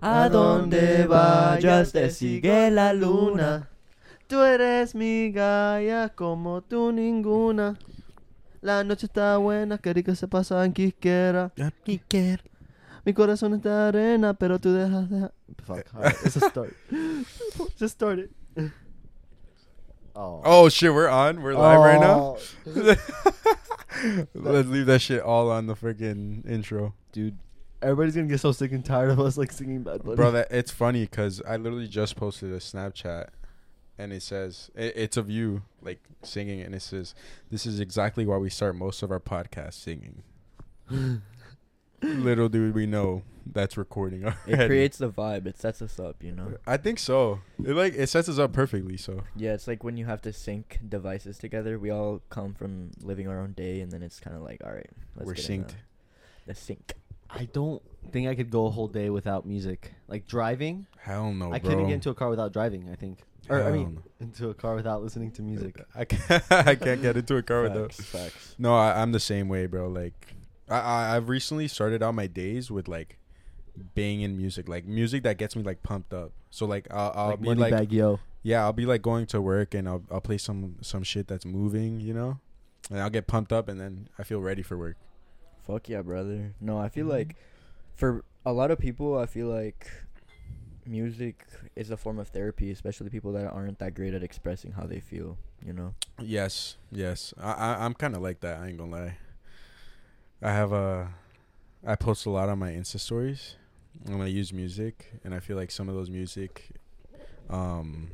A donde vayas te sigue la luna. Tú eres mi Gaia como tú ninguna. La noche está buena, qué rico se pasa en Quisquera. Kicker. Mi corazón está arena, pero tú dejas de... Fuck, it's a start. Just start it. Oh. Oh shit, we're on. We're live right now. Oh. Let's leave that shit all on the freaking intro, Dude, everybody's gonna get so sick and tired of us like singing Bad Bunny. bro. That it's funny because I literally just posted a Snapchat, and it says it, it's of you like singing, and it says this is exactly why we start most of our podcasts singing. Little do we know that's recording already. It creates the vibe. It sets us up, you know. I think so. It like it sets us up perfectly. So Yeah, it's like when you have to sync devices together. We all come from living our own day, and then it's kind of like, all right, let's we're get in synced. The, the sync. I don't think I could go a whole day without music. Like driving, Hell no, I bro. couldn't get into a car without driving. I think, or I Hell mean, into a car without listening to music. I can't. I can't get into a car with those. Facts, facts. No, I, I'm the same way, bro. Like, I, I I've recently started out my days with like banging music, like music that gets me like pumped up. So like, I'll, I'll like be like, Moneybagg Yo. yeah, I'll be like going to work and I'll I'll play some some shit that's moving, you know, and I'll get pumped up and then I feel ready for work. Fuck yeah, brother. No, I feel Mhm. like for a lot of people, I feel like music is a form of therapy, especially people that aren't that great at expressing how they feel. You know. Yes, yes, I, I I'm kind of like that. I ain't gonna lie. I have a, I post a lot on my Insta stories. And I use music, and I feel like some of those music, um,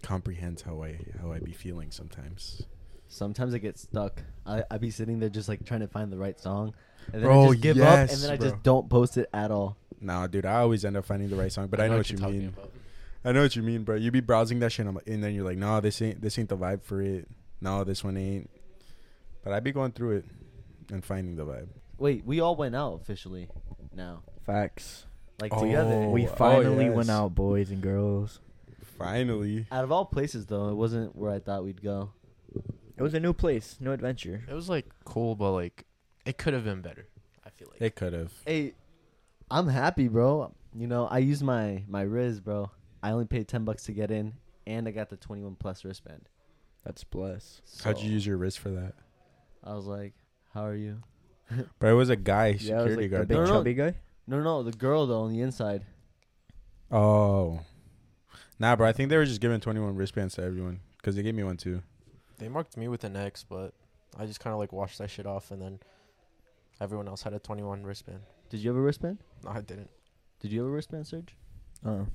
comprehends how I how I be feeling sometimes. Sometimes I get stuck. I I be sitting there just like trying to find the right song, and then Bro, I just give up, and then I bro. just don't post it at all. Nah, dude, I always end up finding the right song, but I, know, what, you you're mean. about. I know what you mean, bro. You be browsing that shit, and, I'm, and then you're like, "No, this ain't this ain't the vibe for it. No, this one ain't." But I be going through it and finding the vibe. Wait, we all went out officially now, Facts. like Oh. together. we oh, finally went out, boys and girls. Finally, Out of all places, though, it wasn't where I thought we'd go. It was a new place, new adventure. It was like cool, but like it could have been better. I feel like. it could have. Hey, I'm happy, bro. You know, I used my my Riz, bro. I only paid ten bucks to get in, and I got the 21 plus wristband. That's bless. How'd you So, use your wrist for that? I was like, "How are you?" But it was a guy Yeah, it was security like the guard. big No, no, no. chubby guy. No, no, the girl though on the inside. Oh, nah, bro. I think they were just giving 21 wristbands to everyone because they gave me one too. They marked me with an X, but I just kind of like washed that shit off, and then everyone else had a 21 wristband. Did you have a wristband? No, I didn't. Did you have a wristband, Serge? Oh,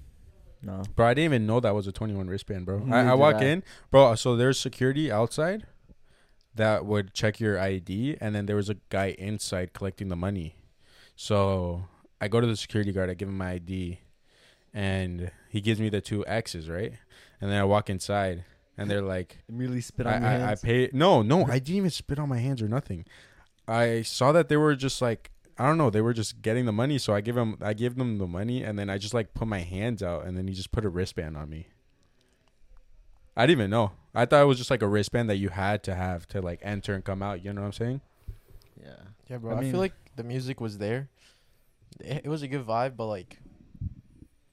no. Bro, I didn't even know that was a 21 wristband, bro. I, I walk I. in, bro. Uh, so there's security outside that would check your ID, and then there was a guy inside collecting the money. So I go to the security guard, I give him my ID, and he gives me the two X's, right? And then I walk inside, and they're like, Immediately spit I, on your I, hands. I pay. No, no, I didn't even spit on my hands or nothing. I saw that they were just like I don't know. They were just getting the money, so I give them. I give them the money, and then I just like put my hands out, and then he just put a wristband on me. I didn't even know. I thought it was just like a wristband that you had to have to like enter and come out. You know what I'm saying? yeah. Yeah, bro. I I, mean- feel like the music was there. It, it was a good vibe, but like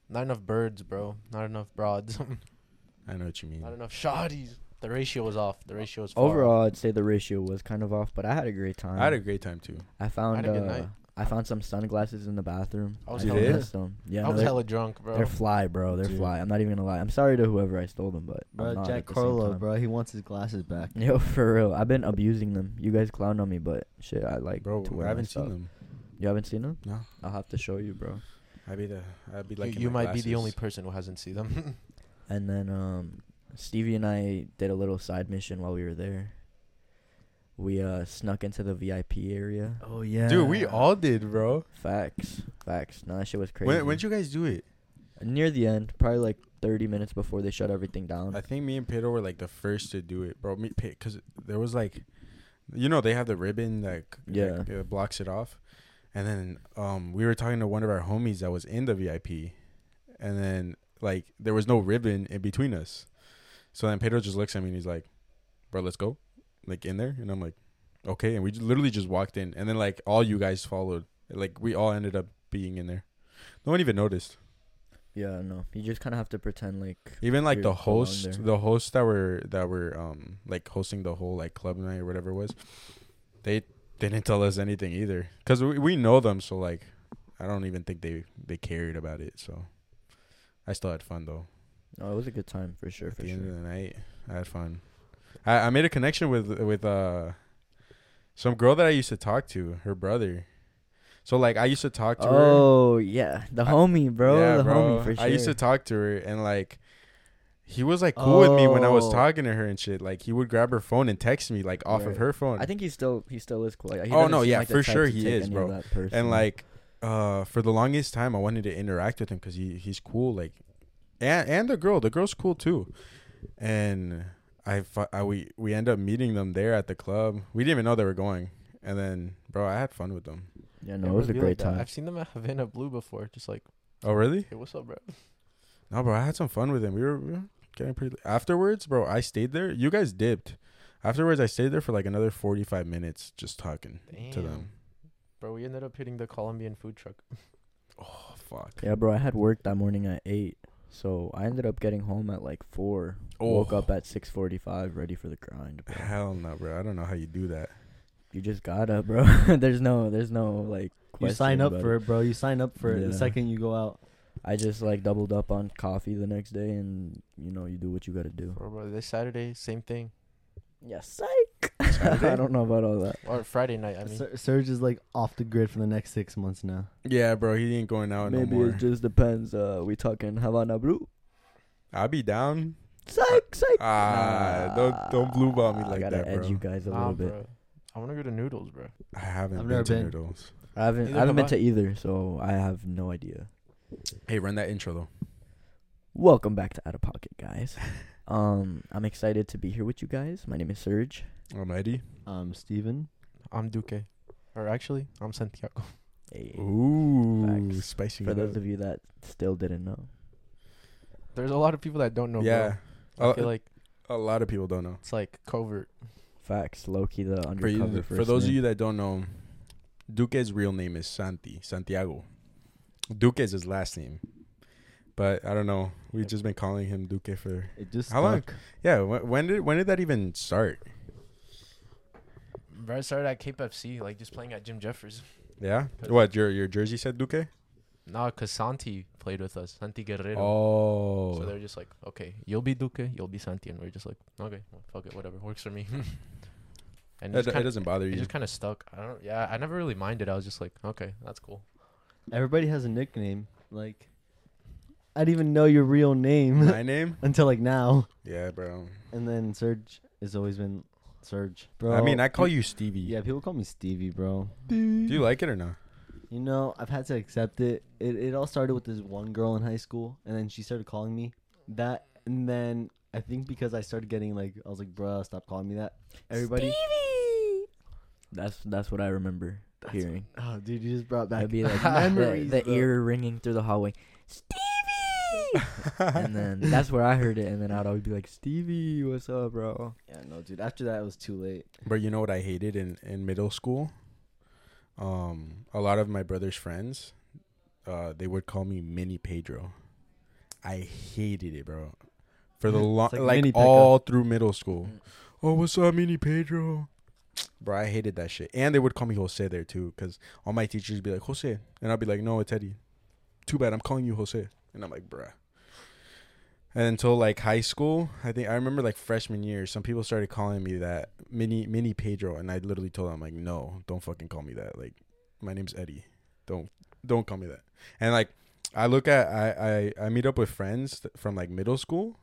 not enough birds, bro. Not enough broads. I know what you mean. not enough shotties. The ratio was off. The ratio was far Overall. I'd say the ratio was kind of off, but I had a great time. I had a great time too. I found had a good uh, night. I found some sunglasses in the bathroom. I was You didn't did? miss them. Yeah, I no, was they're, hella drunk, bro. they're fly, bro. They're Dude. fly. I'm not even gonna lie. I'm sorry to whoever I stole them, but I'm Bro, not Jack at the same Carlo, time. bro, he wants his glasses back. Yo, for real. I've been abusing them. You guys clown on me, but shit, I like Bro, to I wear haven't seen stuff. them. You haven't seen them? No, I'll have to show you, bro. I'd be the. I'd be You- like. you might be the only person who hasn't seen them. And then um, Stevie and I did a little side mission while we were there. We uh snuck into the VIP area. Oh yeah, Dude, we all did, bro. Facts, facts. No, that shit was crazy. When when'd you guys do it? Near the end, probably like 30 minutes before they shut everything down. I think me and Pedro were like the first to do it, bro. Me, because there was like, you know, they have the ribbon that Yeah. that, blocks it off, and then um we were talking to one of our homies that was in the VIP, and then like there was no ribbon in between us, so then Pedro just looks at me and he's like, "Bro, let's go," like in there, and I'm like, "Okay," and we literally just walked in, and then like all you guys followed, like we all ended up being in there. No one even noticed. Yeah, no. You just kind of have to pretend like Even like the host, the hosts that were that were um like hosting the whole like club night or whatever it was, they didn't tell us anything either. Cause we we know them, so like I don't even think they they cared about it. So I still had fun though. No, it was a good time for sure. At For the end of the night, I had fun. I I made a connection with with uh some girl that I used to talk to, her brother. So like I used to talk to her. Oh yeah, the I- homie, bro. Yeah, the bro. homie for sure. I used to talk to her and like he was like cool with me when I was Oh. talking to her and shit. Like he would grab her phone and text me like off of her phone. I think he still he still is cool. Like, Oh, no, yeah, like for sure he is, bro. and like uh for the longest time I wanted to interact with him cuz he he's cool like and and the girl, the girl's cool too. And I, I we we end up meeting them there at the club. We didn't even know they were going. And then bro, I had fun with them. yeah, Yeah, no, it bro, was a be like great that. time. I've seen them at Havana Blue before. Just like, Oh, really? hey, what's up, bro? No, bro, I had some fun with him. We were, we were getting pretty. Afterwards, bro, I stayed there. You guys dipped. Afterwards, I stayed there for like another forty-five minutes, just talking to them. Bro, we ended up hitting the Colombian food truck. Oh fuck. Yeah, bro. I had work that morning at eight, so I ended up getting home at like four. Woke Oh. up at six forty-five, ready for the grind. Bro. Hell no, bro. I don't know how you do that. You just gotta, bro. there's no, there's no like. You sign up for it, bro. You sign up for it the second you go out. I just like doubled up on coffee the next day, and you know you do what you gotta do. Bro, bro, this Saturday, same thing. Yeah, psych. I don't know about all that. Or Friday night, I mean. Sur- Surge is like off the grid for the next six months now. Yeah, bro. He ain't going out Maybe no more. it just depends. Uh, we talking Havana Blue? I'll be down. Psych, psych. Ah, don't don't blue ball me like I like gotta that, edge bro. you guys a Nah, little bit. bro. I want to go to Noodles, bro. I haven't I've been never to been. noodles. I haven't, Neither I haven't have been I. to either, so I have no idea. Hey, run that intro though. Welcome back to Out of Pocket, guys. um, I'm excited to be here with you guys. My name is Serge. I'm Eddie. Um, Steven. I'm Duque. Or actually, I'm Santiago. Hey, Ooh, Facts. spicy. for those of you that still didn't know, There's a lot of people that don't know, yeah, bro. I a, feel like a lot of people don't know. it's like covert. facts, Loki, the For undercover. you, for first those of you that don't know, Duque's real name is Santi Santiago. Duque is his last name, but I don't know. We've just been calling him Duque for It just How long? yeah. When, when did when did that even start? Bro, I started at Cape FC, like just playing at Jim Jeffers. Yeah. What your your jersey said Duque? Nah, cause Santi played with us, Santi Guerrero. Oh. So they're just like, okay, you'll be Duque, you'll be Santi, and we're just like, okay, well, fuck it, whatever, works for me. and it, just it kinda, doesn't bother it you. just kind of stuck. I don't, yeah, I never really minded. I was just like, okay, that's cool. Everybody has a nickname. Like, I didn't even know your real name My name? until like now. Yeah, bro. And then Serge has always been Surge, bro. I mean, I call you Stevie. Yeah, people call me Stevie, bro. Do you like it or not? You know, I've had to accept it. It it all started with this one girl in high school, and then she started calling me that. And then I think because I started getting like, I was like, bruh, stop calling me that. Everybody, Stevie. That's that's what I remember hearing. oh, dude, you just brought back That'd be like memories. the, the bro. ear ringing through the hallway. Stevie, and then that's where I heard it, and then I'd always be like, Stevie, what's up, bro? Yeah, no, dude. After that, it was too late. But you know what I hated in in middle school? Um, a lot of my brother's friends, uh, they would call me Mini Pedro. I hated it, bro. For the long, like like, all through middle school. Mm. Oh, what's up, Mini Pedro? Bro, I hated that shit. And they would call me Jose there too, because all my teachers would be like Jose, and I'd be like, No, it's Eddie. Too bad, I'm calling you Jose, and I'm like, bruh. And until like high school, I think I remember like freshman year, some people started calling me that mini mini Pedro, and I literally told them like, no, don't fucking call me that. Like, my name's Eddie. Don't don't call me that. And like, I look at I I, I meet up with friends from like middle school,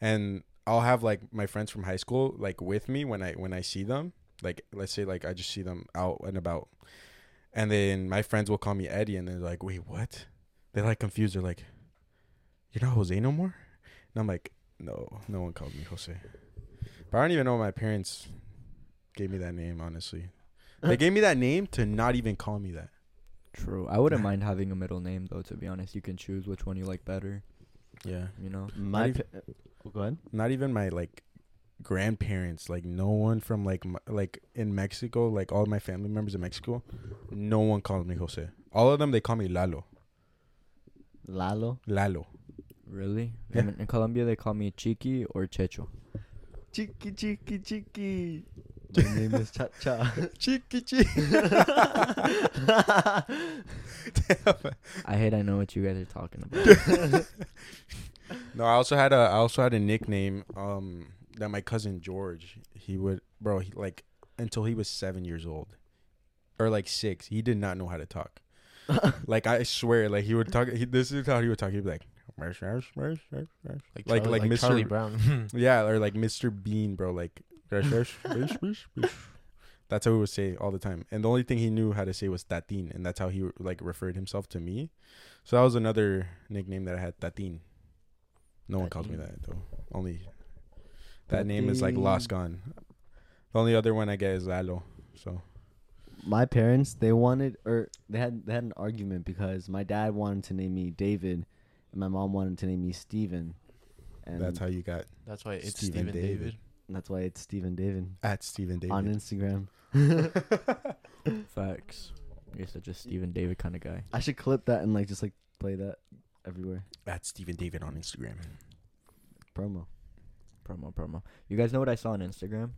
and I'll have like my friends from high school like with me when I when I see them. Like, let's say like I just see them out and about, and then my friends will call me Eddie, and they're like, wait, what? They're like confused. They're like, you're not Jose no more? And I'm like, no, no one called me Jose. But I don't even know my parents gave me that name, honestly. They gave me that name to not even call me that. True. I wouldn't mind having a middle name though. To be honest, you can choose which one you like better. Yeah. You know. My, even- pa- uh, oh, go ahead. Not even my like grandparents, like no one from like m- like in Mexico, like all my family members in Mexico, no one called me Jose. All of them they call me Lalo. Lalo. Lalo. Really? Yeah. In, in Colombia, they call me Chiqui or Checho. Chiqui, chiqui, chiqui. My name is Cha Cha. Cheeky cheek. I hate I know what you guys are talking about. No, I also had a I also had a nickname um that my cousin George he would bro he like until he was seven years old or like six he did not know how to talk like I swear like he would talk he, this is how he would talk he'd be like Like Like- Charlie, like Mr. Charlie Brown. yeah or like Mr. Bean bro like that's how he would say all the time and the only thing he knew how to say was tatin and that's how he like referred himself to me so that was another nickname that I had tatin no one calls me that though only that name is like lost gone. The only other one I get is Lalo. So my parents they wanted or they had they had an argument because my dad wanted to name me David and my mom wanted to name me Steven. And that's how you got That's why it's Steven Steven, David. David. that's why it's Steven David at Steven David. on Instagram. Facts. I You're such a Steven David kind of guy. I should clip that and like just like play that everywhere. at Steven David on Instagram. Promo. Promo, promo. You guys know what I saw on Instagram?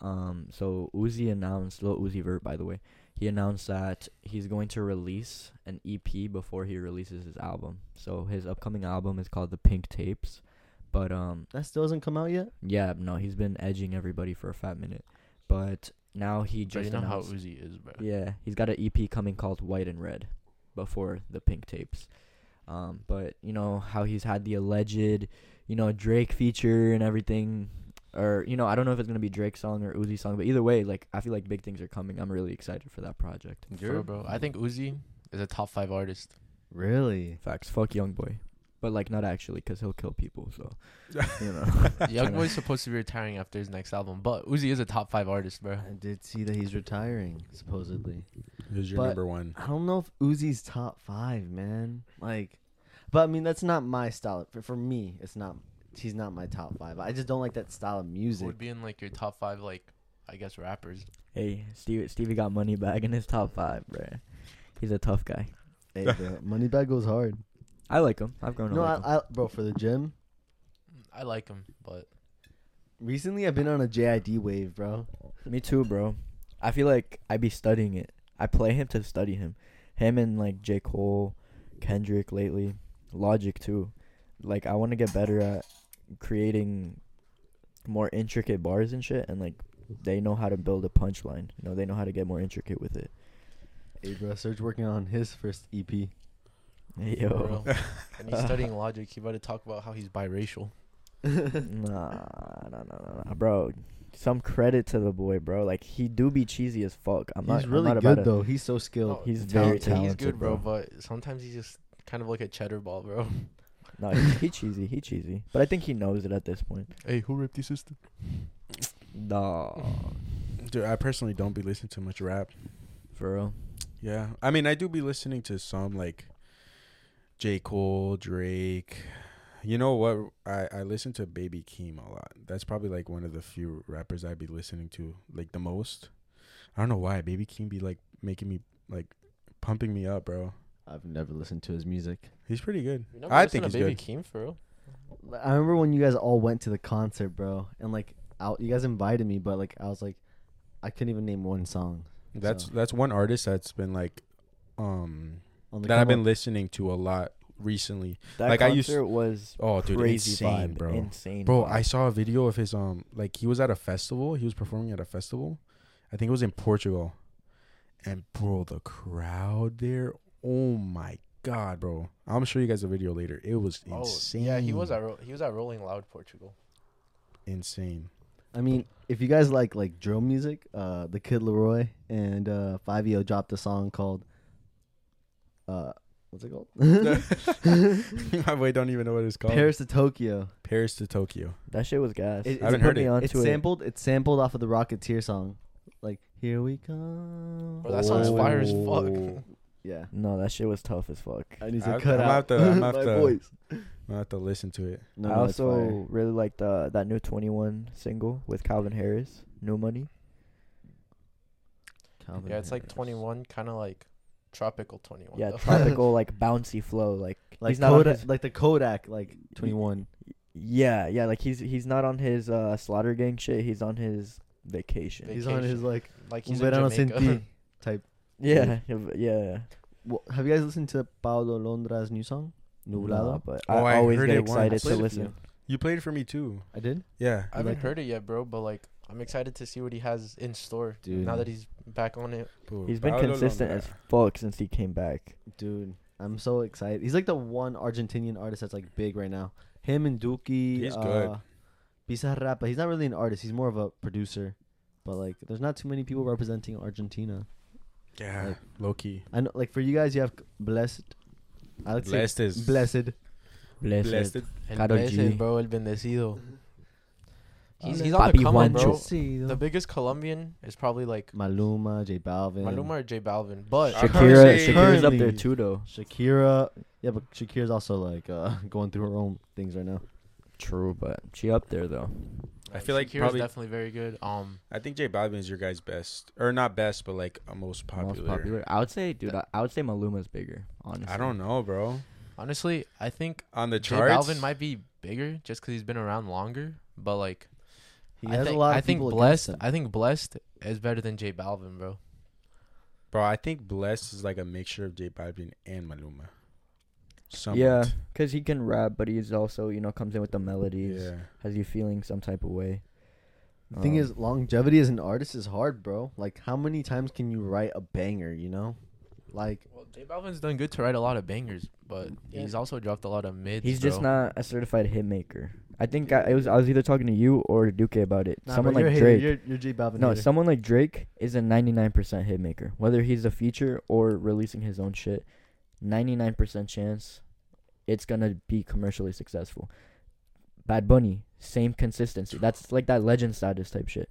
Um, so Uzi announced, Lil Uzi Vert, by the way, he announced that he's going to release an EP before he releases his album. So his upcoming album is called The Pink Tapes. But um, That still hasn't come out yet? yeah, no, he's been edging everybody for a fat minute. But now he But you just know how Uzi is, bro. yeah, he's got an EP coming called White and Red before the Pink Tapes. Um, but you know how he's had the alleged, you know, Drake feature and everything, or you know, I don't know if it's gonna be Drake's song or Uzi song, but either way, like I feel like big things are coming. I'm really excited for that project. For real, bro. I think Uzi is a top five artist. Really? Facts. Fuck young boy, but like not actually, cause he'll kill people. So you know. Young Tryna- Boy's supposed to be retiring after his next album, but Uzi is a top five artist, bro. I did see that he's retiring, supposedly. Who's your But- number one? I don't know if Uzi's top five, man. Like, but I mean, that's not my style. For, for me, it's not. He's not my top five. I just don't like that style of music. would be in like your top five, like I guess rappers? hey, Steve, Stevie got Moneybagg in his top five, bruh. He's a tough guy. Hey, the Moneybagg goes hard. I like him. I've grown to No, like him. I, I, bro, for the gym. I like him, but Recently, I've been on a JID wave, bro. Me too, bro. I feel like I'd be studying it. I play him to study him. Him and like J. Cole, Kendrick lately, Logic too. Like I want to get better at creating more intricate bars and shit, and like they know how to build a punchline. You know, they know how to get more intricate with it. Hey, bro, Serge working on his first E EP. Hey, yo, and he's studying logic. He about to talk about how he's biracial. nah, nah, nah, nah, nah, bro. Some credit to the boy, bro. Like he do be cheesy as fuck. I'm not. he's really not good to- though. He's so skilled. No, He's and very talented. He's good, bro, bro. But sometimes he's just kind of like a cheddar ball, bro. No, he, he cheesy. He cheesy. But I think he knows it at this point. Hey, who ripped your sister? Nah, Dude, I personally don't be listening to much rap. for real. Yeah, I mean, I do be listening to some like J. Cole, Drake. You know what? I I listen to Baby Keem a lot. That's probably like one of the few rappers I'd be listening to like the most. I don't know why Baby Keem be like making me like pumping me up, bro. I've never listened to his music. He's pretty good. You never I listened think to he's Baby good. Keem for real. I remember when you guys all went to the concert, bro, and like out, you guys invited me, but like I was like, I couldn't even name one song. That's So- that's one artist that's been like um On that I've been up- listening to a lot recently. That Like, I used- concert was Oh, dude, crazy insane, vibe, bro. Insane, Bro, vibe. I saw a video of his um like he was at a festival. He was performing at a festival. I think it was in Portugal. And bro, the crowd there, oh my god, bro. I'm gonna show you guys a video later. It was insane. Oh, yeah, he was at Ro- he was at Rolling Loud, Portugal. insane. I mean, if you guys like like drill music, uh, the Kid LAROI and uh, Fivio dropped a song called, uh, what's it called? My boy don't even know what it's called. Paris to Tokyo. Paris to Tokyo. that shit was gas. It- I I haven't heard it. It's it. sampled. It's sampled off of the Rocketeer song, like "Here We Come." Bro, that song's fire as fuck. Yeah, No, that shit was tough as fuck. I need to I- cut I'm out gonna have to- I'm have my to- voice. I'm gonna have to listen to it. No, I no, also really liked uh, that new 21 single with Calvin Harris, New Money. Calvin yeah, it's like 21, kind of like tropical 21. Yeah, though. tropical like bouncy flow. Like, Like he's not Kodak, his, like the Kodak, like twenty one. Yeah, yeah. Like he's he's not on his uh, slaughter gang shit. He's on his vacation. He's on his like like he's in verano sin Jamaica. type. Yeah, yeah. Well, have you guys listened to Paulo Londra's new song, Nublado? Nah, but Oh, I I always get excited to played it for listen. you. You played for me too. I did. Yeah. I haven't heard it yet, bro, but like I'm excited to see what he has in store Dude. now that he's back on it. Boo. He's been Paulo consistent Londra. as fuck since he came back. Dude, I'm so excited. He's like the one Argentinian artist that's like big right now. Him and Duki. He's uh, good. Bizarrap, but he's not really an artist. He's more of a producer. But like, there's not too many people representing Argentina. Yeah. Like- Low key. I know, like for you guys, you have Blessd. I would Blessd say is Blessd. Blessd. Blessd. El Karol blessed, G. bro, el bendecido. He's, he's on the Papi come up, bro. Juancho. The biggest Colombian is probably like Maluma, J Balvin, Maluma or J Balvin, but Shakira, probably Shakira's up there Currently- too, though. Shakira. Yeah, but Shakira's also like uh, going through her own things right now. True, but she up there though. I feel like Shakira's probably- definitely very good. Um, I think J Balvin is your guy's best, or not best, but like uh, most popular. Most popular. I would say, dude. I, I would say Maluma's bigger. Honestly, I don't know, bro. honestly, I think On the J charts, Balvin might be bigger just because he's been around longer. But like, He I has think, a lot of I think Blessd. him. I think Blessd is better than J Balvin, bro. bro. I think Blessd is like a mixture of J Balvin and Maluma. Somewhat. Yeah, cause he can rap, but he's also you know comes in with the melodies, Yeah. has you feeling some type of way. The thing Um, is, longevity as an artist is hard, bro. Like, how many times can you write a banger? You know, like Well, J Balvin's done good to write a lot of bangers, but Yeah. he's also dropped a lot of mids. He's just not a certified hit maker. I think I, it was I was either talking to you or Duque about it. nah, someone like you're a hater. Drake. You're, you're J Balvin. No, hater. someone like Drake is a 99% hit maker. Whether he's a feature or releasing his own shit, 99% chance it's going to be commercially successful. Bad Bunny, same consistency. That's like that legend status type shit.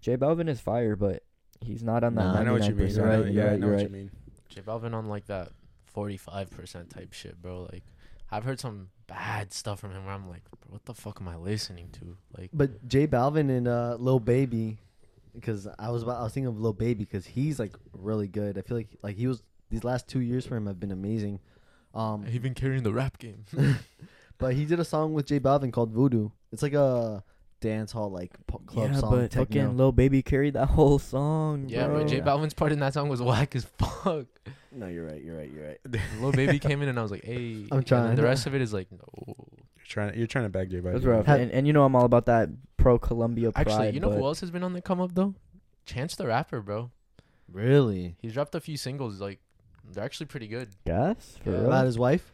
J Balvin is fire, but he's not on that Nah, I know what you mean. 99%. You're Right, right. Yeah, I know you're what right. you mean. J Balvin on like that forty five percent type shit, bro. Like, I've heard some bad stuff from him where I'm like, bro, what the fuck am I listening to? Like, But J Balvin and uh, Lil Baby, because I was about, I was thinking of Lil Baby because he's like really good. I feel like like he was these last two years for him have been amazing. Um, he been carrying the rap game. but he did a song with J Balvin called Voodoo. It's like a dance hall like p- club yeah, song. but techno. fucking Lil Baby carried that whole song. yeah, bro. but J Balvin's part in that song was whack as fuck. No, you're right. You're right. You're right. Lil Baby came in and I was like, hey. I'm and trying. The rest of it is like, no. You're trying. You're trying to bag J Balvin. That's rough. And, and you know I'm all about that pro Colombia pride. Actually, you know who else has been on the come up though? Chance the Rapper, bro. Really? He's dropped a few singles. Like, they're actually pretty good. Gas for Yeah. real. About his wife?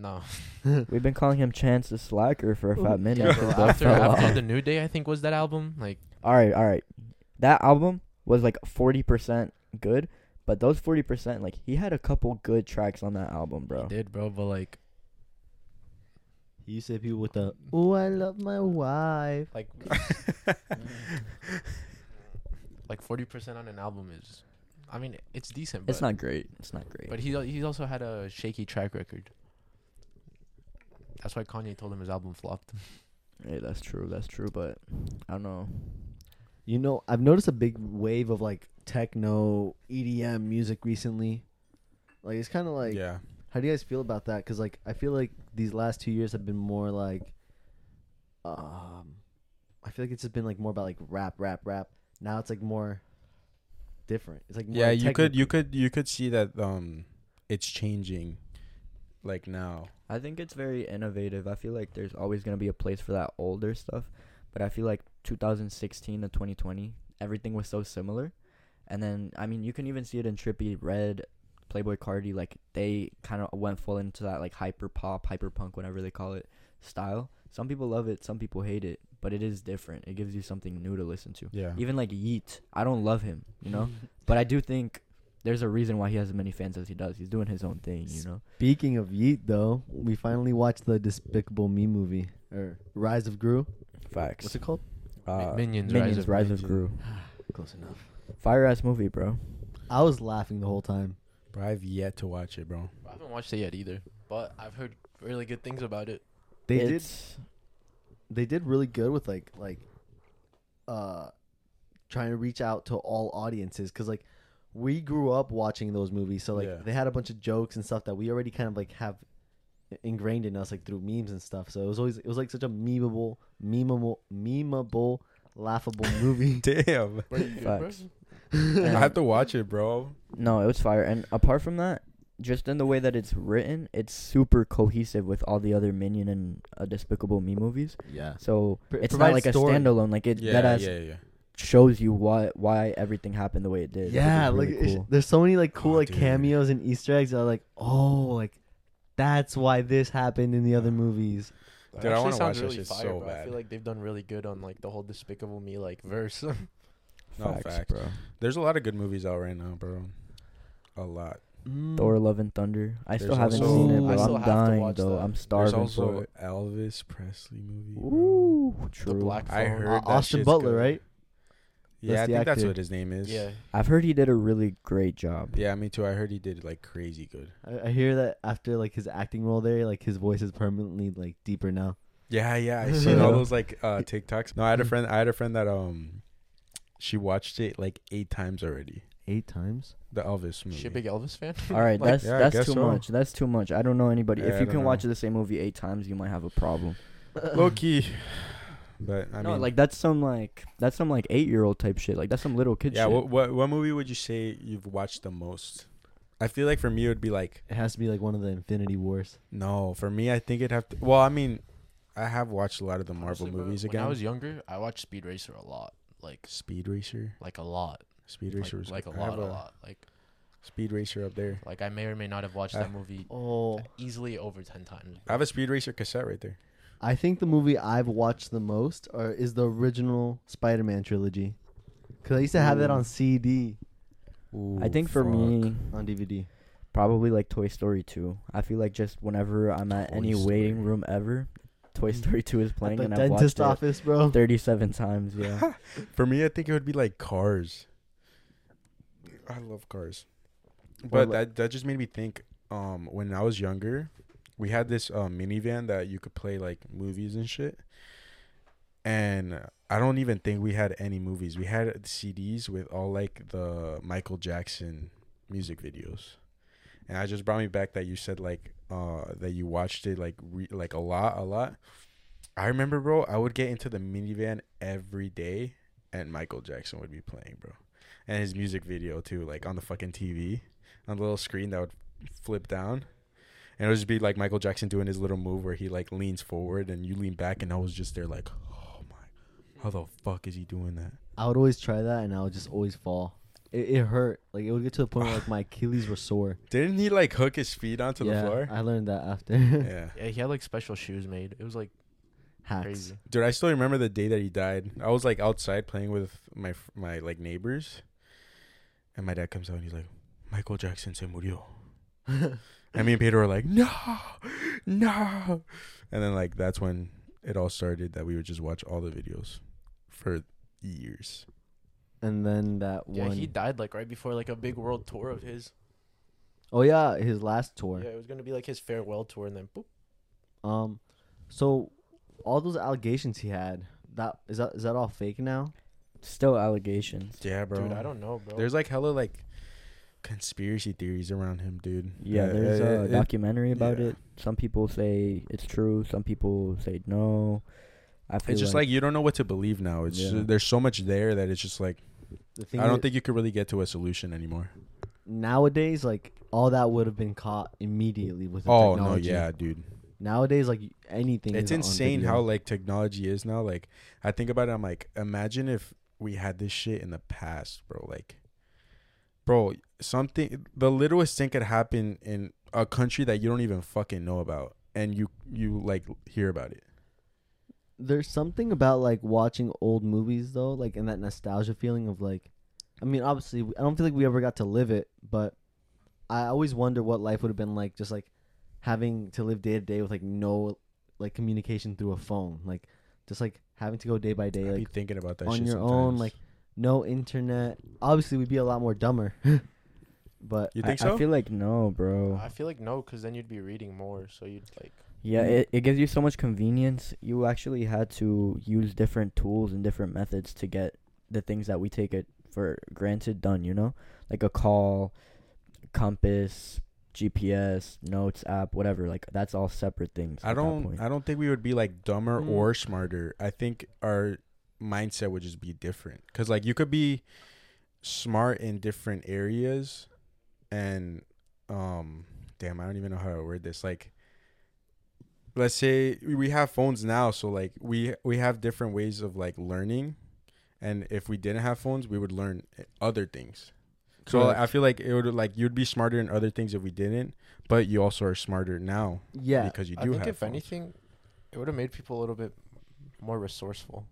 No, We've been calling him Chance the Slacker for a fat minute. yeah, since that After fell after off. the New Day, I think was that album. Like, all right, all right. That album was like forty percent good, but those forty percent, like he had a couple good tracks on that album, bro. he did, bro. But like, He used to hit people with the "Oh, I love my wife." like, like forty percent on an album is, I mean, it's decent. But, It's not great. It's not great. But he he's also had a shaky track record. That's why Kanye told him his album flopped. hey, that's true. That's true. But I don't know. You know, I've noticed a big wave of like techno EDM music recently. Like it's kind of like, yeah. how do you guys feel about that? Because like I feel like these last two years have been more like, um, I feel like it's just been like more about like rap, rap, rap. Now it's like more different. It's like more Yeah. You could. You could. You could see that. Um, it's changing. Like now. I think it's very innovative. I feel like there's always gonna be a place for that older stuff, but I feel like 2016 to 2020, everything was so similar. And then I mean, you can even see it in Trippie Redd, Playboi Carti. Like they kind of went full into that like hyper pop, hyper punk, whatever they call it, style. Some people love it, some people hate it, but it is different. It gives you something new to listen to. Yeah. Even like Yeat, I don't love him, you know, but I do think there's a reason why he has as many fans as he does. He's doing his own thing, you know. Speaking of Yeat, though, we finally watched the Despicable Me movie or Rise of Gru. Facts. What's it called? Uh, Minions, Minions, Rise of Minions. Gru. Close enough. Fire ass movie, bro. I was laughing the whole time. Bro, I've yet to watch it, bro. I haven't watched it yet either, but I've heard really good things about it. They did. It's, They did really good with like like, uh, trying to reach out to all audiences. Cause like, we grew up watching those movies, so like Yeah. they had a bunch of jokes and stuff that we already kind of like have ingrained in us, like through memes and stuff. So it was always it was like such a memeable, memeable, memeable, laughable movie. Damn. Bro, good, bro? Facts. I have to watch it, bro. No, it was fire. And apart from that, just in the way that it's written, it's super cohesive with all the other Minion and uh, Despicable Me movies. yeah. So Pr- it's not like a standalone. Like it Yeah, that ass yeah, yeah. shows you why why everything happened the way it did. Yeah, which like is really cool. there's so many like cool Oh, like dude. cameos and Easter eggs that are like, oh, like that's why this happened in the other movies. That Dude, I wanna watch that really shit fire, so bro. I feel like they've done really good on like the whole Despicable Me like verse. No, facts, facts. bro. There's a lot of good movies out right now, bro. A lot. Mm. Thor: Love and Thunder. I still haven't also- seen it, Ooh. I bro. still I'm have to dying watch though. that. I'm There's starving for also it. Elvis Presley movie. bro. Ooh, the true. Black I Phone. heard Uh, that Austin shit's Butler, good. right? Yeah, That's I the think that's actor. what his name is. Yeah, I've heard he did a really great job. Yeah, me too. I heard he did like crazy good. I, I hear that after like his acting role there, like his voice is permanently like deeper now. Yeah, yeah. I seen all those like uh TikToks. No, I had a friend. I had a friend that um, she watched it like eight times already. Eight times. The Elvis movie. she a big Elvis fan. All right, Like, that's yeah, I that's guess too so. much. That's too much. I don't know anybody. Yeah, if I you don't can watch know. the same movie eight times, you might have a problem. low key. But I no, mean, like that's some like that's some like eight year old type shit. Like that's some little kid yeah. shit. What, what what movie would you say you've watched the most? I feel like for me it would be like It has to be like one of the Infinity Wars. no. For me, I think it'd have to. Well, I mean, I have watched a lot of the Marvel Honestly, bro, movies when again. I was younger, I watched Speed Racer a lot. Like Speed Racer. like a lot. Speed Like, Racer was like a I have lot, a lot. Like Speed Racer up there. like I may or may not have watched I- that movie Oh, easily over ten times. I have a Speed Racer cassette right there. I think the movie I've watched the most are, is the original Spider-Man trilogy. Cause I used to have that on CD, I think for me, on DVD. probably like Toy Story 2. I feel like just whenever I'm at Toy any waiting room ever, Toy mm. Story 2 is At playing the and I've watched dentist it office, bro. 37 times. Yeah. For me, I think it would be like Cars. I love Cars, but that that just made me think. Um, when I was younger, we had this uh, minivan that you could play like movies and shit. And I don't even think we had any movies. We had CDs with all like the Michael Jackson music videos. And I just brought me back that you said like uh that you watched it like re- like a lot a lot. I remember, bro. I would get into the minivan every day, and Michael Jackson would be playing, bro, and his music video too, like on the fucking TV, on the little screen that would flip down, and it would just be like Michael Jackson doing his little move where he like leans forward and you lean back, and I was just there like, oh my, how the fuck is he doing that? I would always try that, and I would just always fall. It, it hurt. Like it would get to the point where like my Achilles were sore. Didn't he like hook his feet onto yeah, the floor? I learned that after. yeah, Yeah, he had like special shoes made. It was like Hacks. crazy. dude. I still remember the day that he died. I was like outside playing with my my like neighbors, and my dad comes out and he's like, Michael Jackson se murió. And me and Peter were like, no, no. And then like that's when it all started that we would just watch all the videos for years. And then that one Yeah, one he died like right before like a big world tour of his. oh yeah, his last tour. Yeah, it was gonna be like his farewell tour, and then boop. Um, so all those allegations he had, that is that is that all fake now? Still allegations. Yeah, bro. Dude, I don't know, bro. There's like hella like conspiracy theories around him, dude. Yeah, Uh, there's uh, a it- documentary about yeah. it. Some people say it's true. Some people say no. I feel It's just like, you don't know what to believe now. It's Yeah. just- there's so much there that it's just like The thing I don't is, think you could really get to a solution anymore. nowadays like all that would have been caught immediately with the Oh technology. no, yeah, dude. Nowadays, like anything. It's is on insane video. how like technology is now. Like I think about it, I'm like, imagine if we had this shit in the past, bro. Like, bro, something the littlest thing could happen in a country that you don't even fucking know about, and you you like hear about it. There's something about like watching old movies though, like and that nostalgia feeling of like, I mean, obviously, I don't feel like we ever got to live it, but I always wonder what life would have been like, just like having to live day to day with like no like communication through a phone, like just like having to go day by day, I be like thinking about that on shit your own, sometimes. like no internet. Obviously, we'd be a lot more dumber, but you I, think I so? feel like no, bro. I feel like no, because then you'd be reading more, so you'd like. Yeah, it, it gives you so much convenience. You actually had to use different tools and different methods to get the things that we take it for for granted done. You know, like a call, compass, GPS, notes app, whatever. Like that's all separate things. I don't. I don't think we would be like dumber Mm. or smarter. I think our mindset would just be different. Cause like you could be smart in different areas, and um, damn, I don't even know how to word this. Like, let's say we have phones now, so like we we have different ways of like learning, and if we didn't have phones, we would learn other things. So Correct. I feel like it would like you'd be smarter in other things if we didn't, but you also are smarter now Yeah, because you do I think have if phones. anything, it would have made people a little bit more resourceful.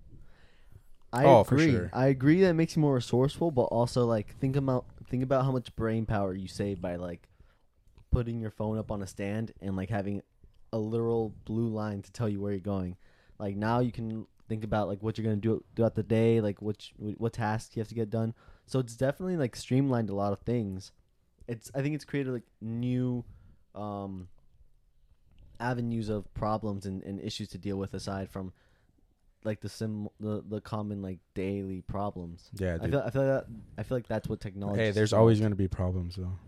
I Oh, for agree. sure. I agree that it makes you more resourceful, but also like think about think about how much brain power you save by like putting your phone up on a stand and like having a literal blue line to tell you where you're going. Like now you can think about like what you're gonna do throughout the day, like which what tasks you have to get done. So it's definitely like streamlined a lot of things. It's I think it's created like new um avenues of problems and, and issues to deal with aside from like the sim the, the common like daily problems. Yeah, I feel I feel that I feel like that's what technology. Hey, there's always gonna be problems though.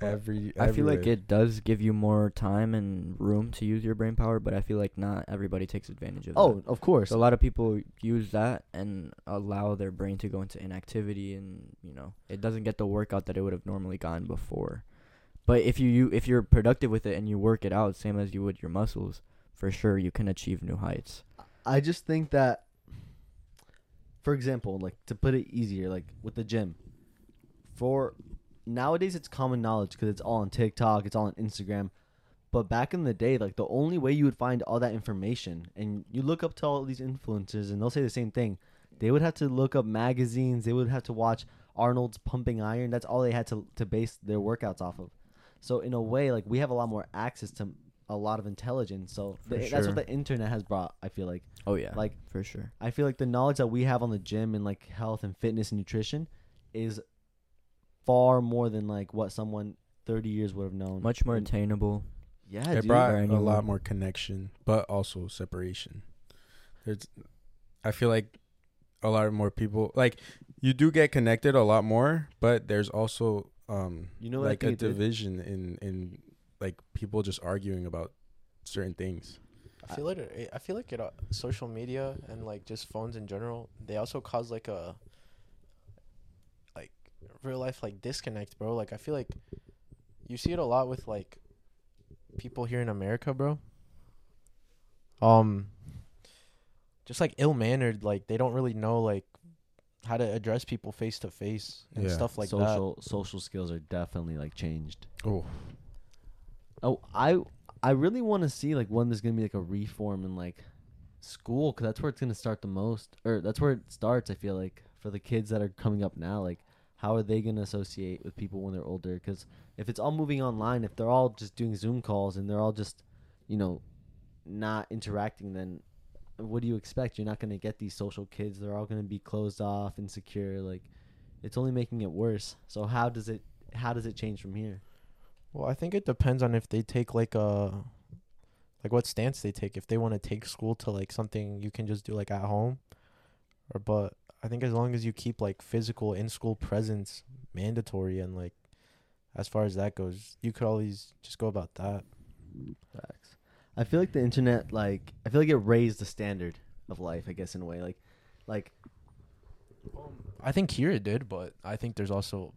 Every, I feel like it does give you more time and room to use your brain power, but I feel like not everybody takes advantage of it. Oh, of course. A lot of people use that and allow their brain to go into inactivity, and you know it doesn't get the workout that it would have normally gotten before. But if you, you if you're productive with it and you work it out, same as you would your muscles, for sure you can achieve new heights. I just think that, for example, like to put it easier, like with the gym, for nowadays it's common knowledge because it's all on TikTok, it's all on Instagram. But back in the day, like the only way you would find all that information, and you look up to all these influencers, and they'll say the same thing. They would have to look up magazines. They would have to watch Arnold's Pumping Iron. That's all they had to to base their workouts off of. So in a way, like we have a lot more access to a lot of intelligence. So the, that's what the internet has brought. I feel like. Oh yeah, Like for sure. I feel like the knowledge that we have on the gym and like health and fitness and nutrition is far more than like what someone 30 years would have known. Much more And- attainable. Yeah, it dude. brought a anyone. lot more connection, but also separation. There's, I feel like a lot more people like you do get connected a lot more, but there's also um You know what I like a think it did? division in in like people just arguing about certain things. I feel like it, I feel like it. Uh, social media and like just phones in general, they also cause like a like real life like disconnect, bro. Like I feel like you see it a lot with like people here in America, bro. Um, just like ill mannered, like they don't really know like how to address people face to face and Yeah. stuff like that. social social skills are definitely like changed. Oh, Oh, I I really want to see like when there's gonna be like a reform in like school because that's where it's gonna start the most, or that's where it starts. I feel like for the kids that are coming up now, like how are they gonna associate with people when they're older? Because if it's all moving online, if they're all just doing Zoom calls and they're all just, you know, not interacting, then what do you expect? You're not gonna get these social kids. They're all gonna be closed off, insecure. Like, it's only making it worse. So how does it how does it change from here? Well, I think it depends on if they take like a like what stance they take. If they want to take school to like something you can just do like at home, or but I think as long as you keep like physical in school presence mandatory and like as far as that goes, you could always just go about that. Facts. I feel like the internet, like, I feel like it raised the standard of life. I guess in a way, like, like I think here it did, but I think there's also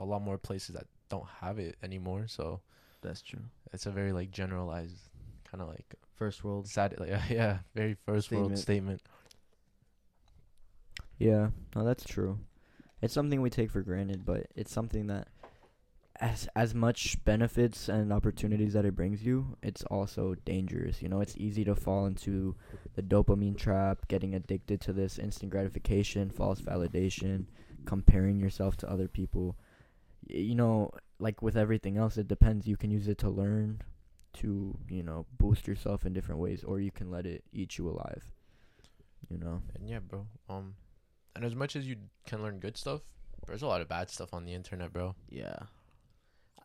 a lot more places that don't have it anymore. So that's true. it's a very like generalized kind of like First world. sad, like yeah, very first world Statement. Yeah, no, that's true. It's something we take for granted, but it's something that as as much benefits and opportunities that it brings you, it's also dangerous. You know, it's easy to fall into the dopamine trap, getting addicted to this instant gratification, false validation, comparing yourself to other people. Y- You know, like with everything else, it depends. You can use it to learn, to, you know, boost yourself in different ways, or you can let it eat you alive. You know? And yeah, bro. Um, and as much as you can learn good stuff, there's a lot of bad stuff on the internet, bro. Yeah.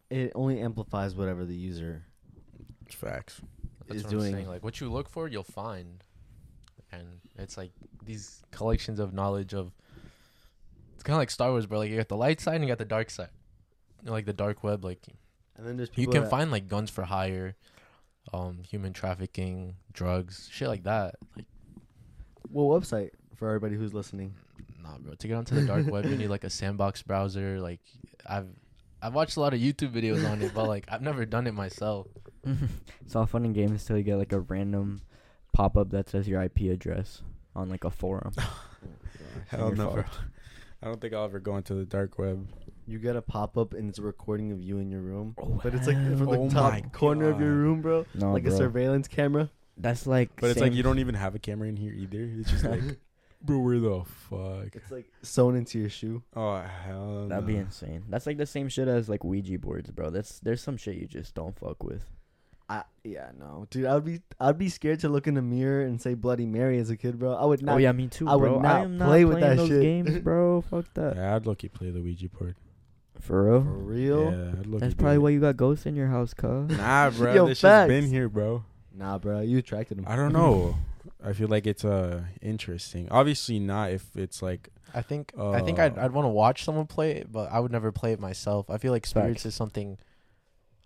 It only amplifies whatever the user. it's facts. That's Is what I'm doing- saying. Like what you look for, you'll find. And it's like these collections of knowledge of It's kind of like Star Wars, bro. Like you got the light side and you got the dark side. You know, like the dark web, like And then there's people you can that- find like guns for hire, um, human trafficking, drugs, shit like that. Like, What website for everybody who's listening? Nah, bro. To get onto the dark web, you need like a sandbox browser. Like, I've I've watched a lot of YouTube videos on it, but like I've never done it myself. it's all fun and games until you get like a random pop up that says your IP address on like a forum. Hell no. fault. I don't think I'll ever go into the dark web. You get a pop up and it's a recording of you in your room, Oh, but it's like from the. Oh top my corner of your room, bro. No, like bro. a surveillance camera. That's like. But it's like you don't even have a camera in here either. It's just like, bro, where the fuck? It's like sewn into your shoe. Oh hell. That'd be insane. That's like the same shit as like Ouija boards, bro. That's there's some shit you just don't fuck with. I yeah no, dude. I'd be I'd be scared to look in the mirror and say Bloody Mary as a kid, bro. I would oh, not. oh yeah, me too, I would bro. not I am not play with playing that those shit. games, bro. Fuck that. Yeah, I'd lucky play the Ouija board. For real. For real? Yeah, I'd lucky That's probably it. why you got ghosts in your house, cuz. Nah, bro. Yo, this shit's been here, bro. Nah, bro. You attracted them. I don't know. I feel like it's uh interesting. Obviously not if it's like I think I think I'd Uh, I'd want to watch someone play it, but I would never play it myself. I feel like spirits Facts. is something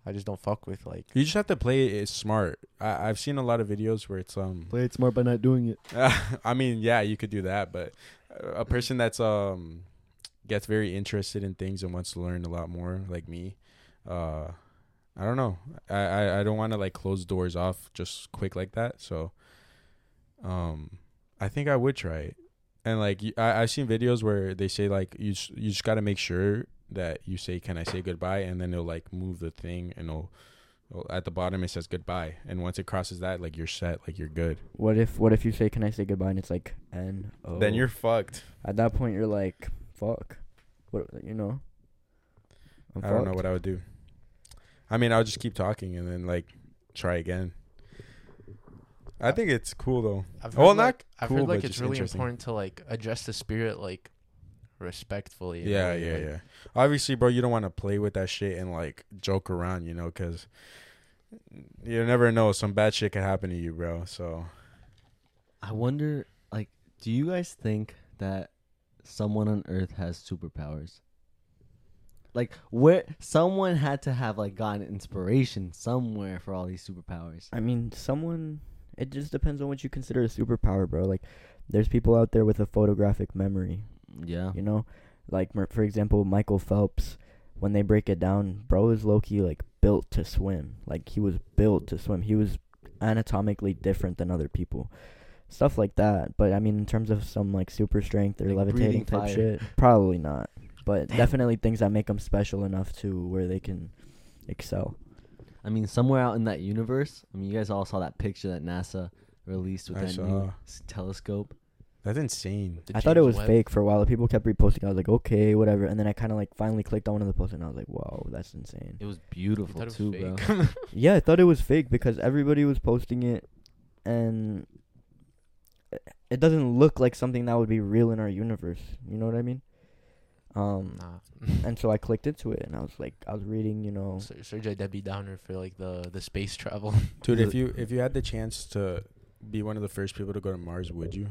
I just don't fuck with. Like, you just have to play it smart. I, I've seen a lot of videos where it's um Play it smart by not doing it. I mean, yeah, you could do that, but a person that's um gets very interested in things and wants to learn a lot more, like me, uh, I don't know. I I, I don't want to like close doors off just quick like that. So, um, I think I would try it. And like I, I've seen videos where they say like you just, you just got to make sure that you say can I say goodbye and then they'll like move the thing and it'll, it'll at the bottom it says goodbye and once it crosses that like you're set like you're good. What if what if you say can I say goodbye and it's like N O Then you're fucked. at that point you're like fuck. What you know? I'm I don't know what I would do. I mean, I'll just keep talking and then like try again. I think it's cool though. I've Well, heard, not like, I've cool, heard like but it's just really important to like address the spirit like respectfully. Yeah, way, yeah, like- yeah. Obviously, bro, you don't want to play with that shit and like joke around, you know, because you never know. Some bad shit could happen to you, bro. So I wonder, like, do you guys think that someone on Earth has superpowers? Like, where someone had to have like gotten inspiration somewhere for all these superpowers. I mean, someone. It just depends on what you consider a superpower, bro. Like, there's people out there with a photographic memory. Yeah. You know, like for example, Michael Phelps. When they break it down, bro is Loki like built to swim. Like he was built to swim. He was anatomically different than other people. Stuff like that. But I mean, in terms of some like super strength or Like levitating type fire. shit, probably not. But Damn. definitely things that make them special enough to where they can excel. I mean, somewhere out in that universe. I mean, you guys all saw that picture that NASA released with I that saw. new s- telescope. that's insane. The I thought it was Webb. fake for a while. People kept reposting. I was like, okay, whatever. And then I kind of like finally clicked on one of the posts, and I was like, whoa, that's insane. It was You beautiful it was too, bro. Yeah, I thought it was fake because everybody was posting it, and it- it doesn't look like something that would be real in our universe. You know what I mean? Um, nah. and so I clicked into it, and I was like, I was reading, you know, Sir, Sergey Debbie Downer for like the the space travel. Dude, if you if you had the chance to be one of the first people to go to Mars, would you?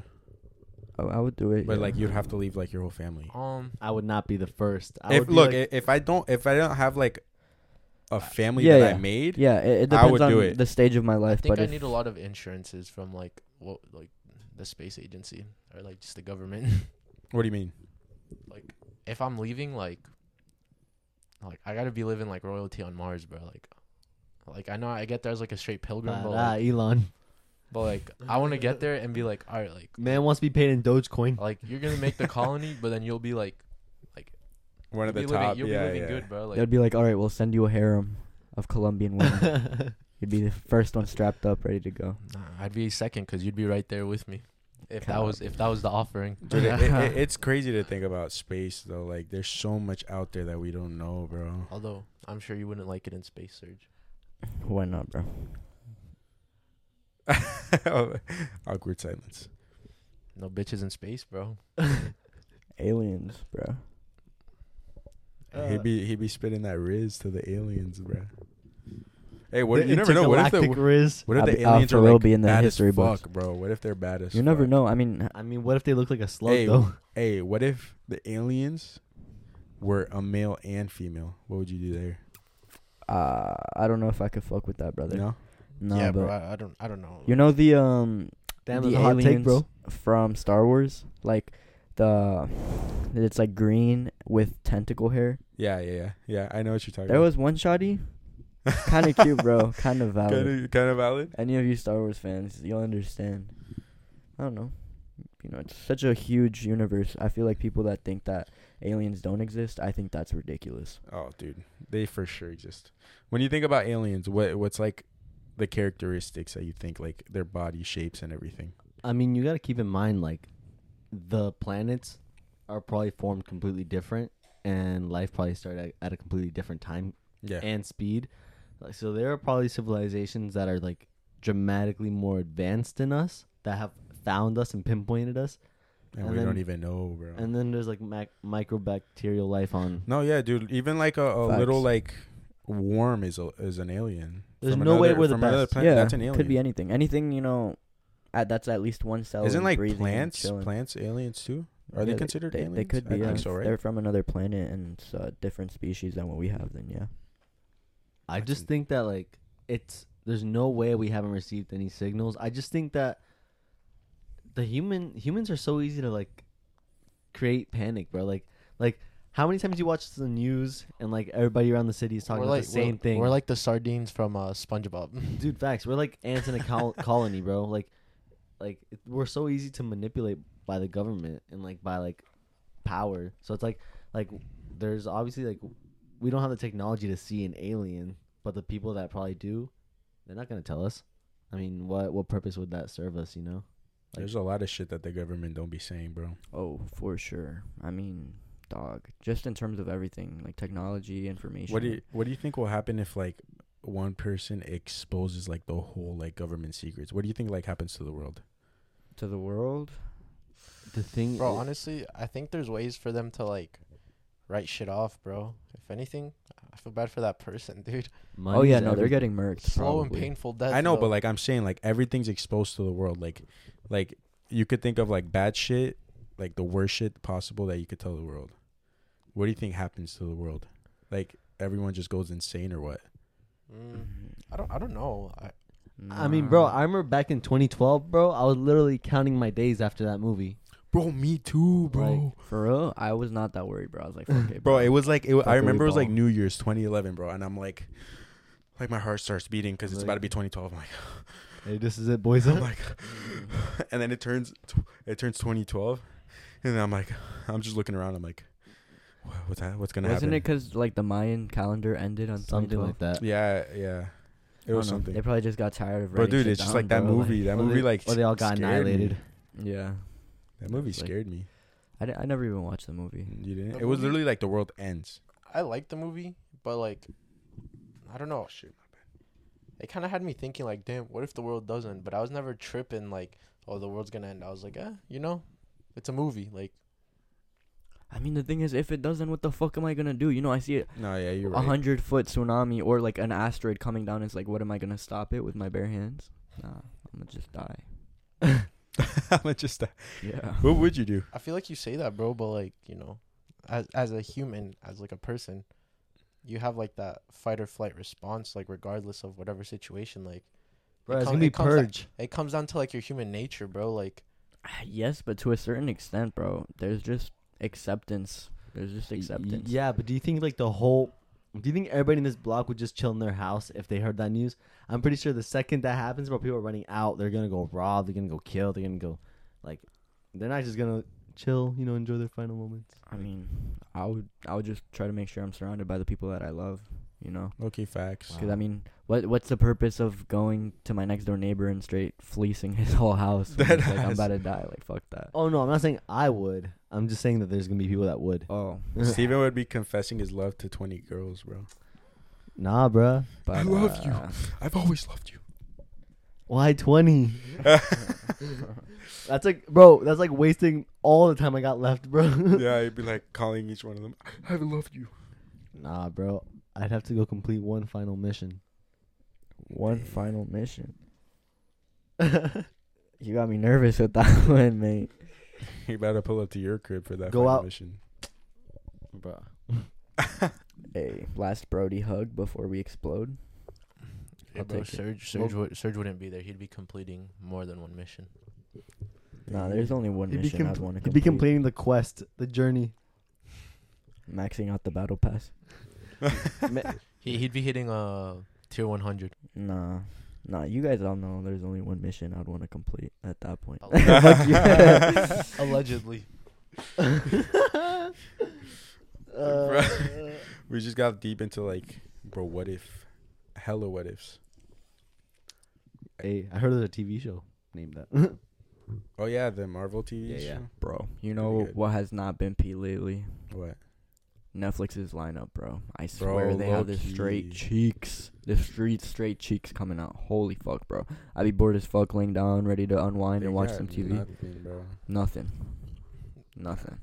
I, I would do it. But yeah. like you'd have to leave like your whole family. um, I would not be the first. I If would be look, like- i if I don't if I don't have like a family Yeah, that yeah. I made, yeah, it, it I depends would on do it. the stage of my I life. think but I if, need a lot of insurances from like what like the space agency or like just the government. what do you mean? like if I'm leaving, like like I gotta be living like royalty on Mars, bro. Like like I know I get there as like a straight pilgrim, but Ah, like, Elon. but like I want to get there and be like, all right, like Man wants to be paid in Dogecoin. like you're gonna make the colony, but then you'll be like One of you'll the living, top, you'll yeah, be living yeah. good, bro. Like they'd be like, all right, we'll send you a harem of Colombian women. You'd be the first one strapped up, ready to go. nah, I'd be second because you'd be right there with me. If that Cap. was if that was the offering, Dude, it, it, it- it's crazy to think about space though. Like, there's so much out there that we don't know, bro. Although I'm sure you wouldn't like it in space, Surge. Why not, bro? Awkward silence. No bitches in space, bro. Aliens, bro. Uh, he'd be he'd be spitting that riz to the aliens, bro. Hey, what The you never know. What if the intergalactic riz. what if I'll the be- I'll aliens for are real like be in the bad history as books. fuck, bro? What if they're bad as You never fuck? know. I mean, I mean, what if they look like a slug Hey, though? Hey, what if the aliens were a male and female? What would you do there? uh, I don't know if I could fuck with that, brother. You know? No, yeah, but bro. I, I don't. I don't know. you know the um Damn, the that's a hot aliens take, bro. from Star Wars, like the it's like green with tentacle hair. Yeah, yeah, yeah, yeah. I know what you're talking. There was one shoddy, kind of cute, bro. Kind of valid. kind of kind of valid. Any of you Star Wars fans, you'll understand. I don't know. You know, it's such a huge universe. I feel like people that think that aliens don't exist, I think that's ridiculous. Oh, dude, they for sure exist. When you think about aliens, what what's like the characteristics that you think like their body shapes and everything? I mean, you got to keep in mind like the planets are probably formed completely different, and life probably started at, at a completely different time Yeah, and speed. Like, so there are probably civilizations that are like dramatically more advanced than us that have found us and pinpointed us, and, and we don't even know, bro. and then there's like mac- microbacterial life on. no, yeah, dude. Even like a, a little like worm is a, is an alien. There's From no way we're the best. planet. yeah, That's an alien. could be anything. Anything you know, at, that's at least one cell. Isn't like plants plants aliens too? Are they considered they, aliens? They could be. I yeah. think so, right? They're from another planet and it's a uh, different species than what we have. Then yeah. I just in- think that like it's there's no way we haven't received any signals. I just think that the human humans are so easy to like create panic, bro. Like like how many times you watch the news and like everybody around the city is talking we're about like the same we're, thing. We're like the sardines from uh, SpongeBob. dude, facts. We're like ants in a col- colony, bro. Like like it- we're so easy to manipulate by the government and like by like power. So it's like like there's obviously like we don't have the technology to see an alien, but the people that probably do, they're not gonna tell us. I mean, what what purpose would that serve us? You know? Like- There's a lot of shit that the government don't be saying, bro. Oh, for sure. I mean, dog. Just in terms of everything, like technology, information. What do you What do you think will happen if like one person exposes like the whole like government secrets? What do you think like happens to the world? to the world? The thing, bro, honestly, I think there's ways for them to like write shit off, bro. If anything, I feel bad for that person, dude. oh yeah, no, they're getting murked. Slow and painful death. I know, though. but like I'm saying, like everything's exposed to the world. Like, like you could think of like bad shit, like the worst shit possible that you could tell the world. What do you think happens to the world? Like everyone just goes insane or what? Mm, I don't. I don't know. I, I mean, bro, I remember back in 2012, bro. I was literally counting my days after that movie. Bro, me too, bro. for real, I was not that worried, bro. I was like, fuck it, Bro, it was like it, I remember it was like. New Year's 2011, bro, and I'm like, like my heart starts beating because it's Like- about to be 2012. I'm like, Hey, this is it, boys. I'm like, and then it turns it turns 2012, and then I'm like, I'm just looking around. I'm like, what's that? What's gonna happen Wasn't it because like the Mayan calendar ended on Something like that. Yeah, yeah. It was know. something. They probably just got tired of Bro, dude, it's just down, like that bro, movie. that Or movie, they- like, or they all got scared me. annihilated. yeah, That movie Like- scared me. I, di- I never even watched the movie. You didn't? The It was literally like the world ends. I like the movie, but like, I don't know. shit. It kind of had me thinking like, damn, what if the world doesn't? But I was never tripping like, oh, the world's gonna end. I was like, eh, you know, it's a movie. Like, I mean, the thing is, if it doesn't, what the fuck am I gonna do? You know, I see it No, yeah, you're a right. hundred foot tsunami or like an asteroid coming down. It's like, what am I gonna stop it with my bare hands? Nah, I'm gonna just die. I'm gonna just. uh, Yeah. What would you do? I feel like you say that, bro, but like, you know, as as a human, as like a person, you have like that fight or flight response, like regardless of whatever situation. Like, Bro, it it's com- gonna be it comes down- purge. it comes down to like your human nature, bro. Like, Yes, but to a certain extent, bro. There's just acceptance. There's just Y- y- acceptance. Yeah, but do you think like the whole? Do you think everybody in this block would just chill in their house if they heard that news? I'm pretty sure the second that happens, bro, people are running out. They're gonna go rob. They're gonna go kill. They're gonna go, like, they're not just gonna chill. You know, enjoy their final moments. I mean, I would I would just try to make sure I'm surrounded by the people that I love. You know, Okay, facts. because I mean, what what's the purpose of going to my next door neighbor and straight fleecing his whole house? That like I'm about to die. Like fuck that. Oh no, I'm not saying I would. I'm just saying that there's gonna be people that would. Oh, Steven would be confessing his love to 20 girls, bro. Nah, bro. but I love you. uh, I've always loved you. Why twenty? That's like, bro. That's like wasting all the time I got left, bro. yeah, he'd be like calling each one of them. I loved you. Nah, bro. I'd have to go complete one final mission. One final mission. You got me nervous with that one, mate. You better pull up to your crib for that Go final out. mission. Bro. Hey, last Brody hug before we explode. Hey, I'll bro, take it. Surge, Surge, would, Surge wouldn't be there. He'd be completing more than one mission. Nah, there's only one He'd be, mission com- I'd want to he'd be complete. completing the quest, the journey. Maxing out the battle pass. He he'd be hitting uh tier 100. Nah, nah. You guys all know there's only one mission I'd want to complete at that point. Allegedly. Uh, bro, we just got deep into like, bro, what if? Hella what ifs. hey, I heard there's a TV show named that. Oh yeah, the Marvel TV Yeah, yeah. show. Bro, you know what has not been P lately? What? Netflix's lineup, bro. I Bro, swear they have the straight cheeks, the street straight cheeks coming out. Holy fuck, bro! I'd be bored as fuck, laying down, ready to unwind They and watch some TV. Nothing, bro. Nothing, nothing.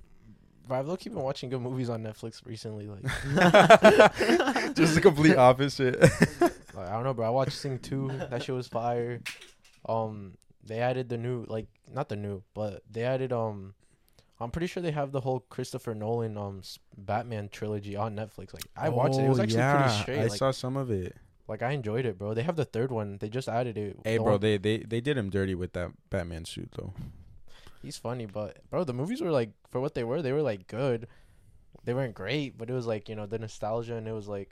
But I've low-key been watching good movies on Netflix recently. Like, just the complete opposite. like, I don't know, bro. I watched Sing 2. That shit was fire. Um, they added the new, like, not the new, but they added um. I'm pretty sure they have the whole Christopher Nolan um Batman trilogy on Netflix. Like I watched it. It was Oh, actually yeah, pretty straight. I like, saw some of it. like I enjoyed it, bro. They have the third one. They just added it. Hey, The bro, one- they, they they did him dirty with that Batman suit though. He's funny, but bro, the movies were like for what they were, they were like good. They weren't great, but it was like you know the nostalgia and it was like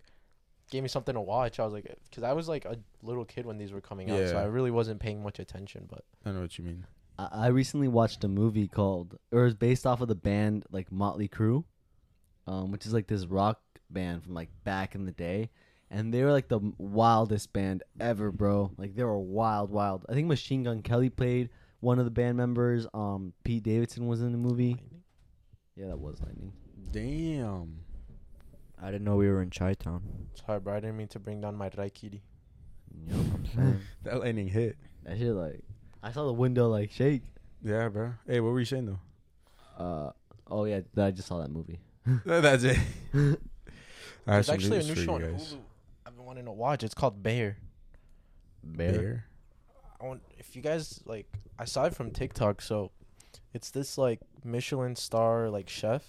gave me something to watch. I was like, because I was like a little kid when these were coming out, so I really wasn't paying much attention. But I know what you mean. I I recently watched a movie called, or it's based off of the band like Motley Crue, um, which is like this rock band from like back in the day, and they were like the wildest band ever, bro. Like they were wild, wild. I think Machine Gun Kelly played one of the band members. Um, Pete Davidson was in the movie. Yeah, that was lightning. Damn. I didn't know we were in Chi Town. sorry, bro, I didn't mean to bring down my Raikiri. Yep. I'm saying. That lightning hit. that shit like, I saw the window like shake. Yeah, bro. Hey, what were you saying though? Uh, oh yeah, I just saw that movie. That's it. I have There's some actually a news new for show on you guys. Hulu I've been wanting to watch. It's called Bear. Bear. I want if you guys like I saw it from TikTok, so it's this like Michelin star like chef.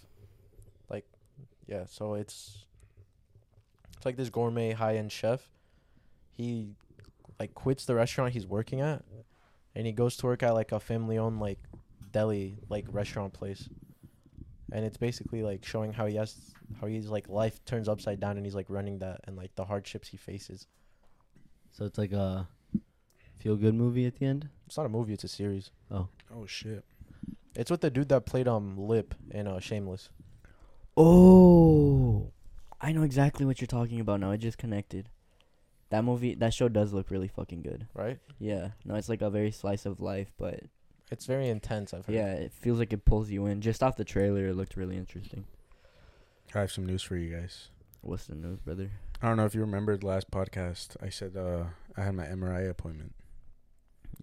Like yeah, so it's it's like this gourmet high end chef. He like quits the restaurant he's working at and he goes to work at like a family owned like deli like restaurant place. And it's basically like showing how he has how he's like life turns upside down and he's like running that and like the hardships he faces. So it's like a feel good movie at the end. It's not a movie, it's a series. Oh Oh shit. It's with the dude that played um Lip in uh Shameless. Oh, I know exactly what you're talking about now. I just connected. That movie, that show does look really fucking good. right? Yeah, no, it's like a very slice of life, but It's very intense. I've heard. yeah, it feels like it pulls you in. Just off the trailer, it looked really interesting. I have some news for you guys. What's the news, brother? I don't know if you remembered last podcast. I said uh, I had my MRI appointment.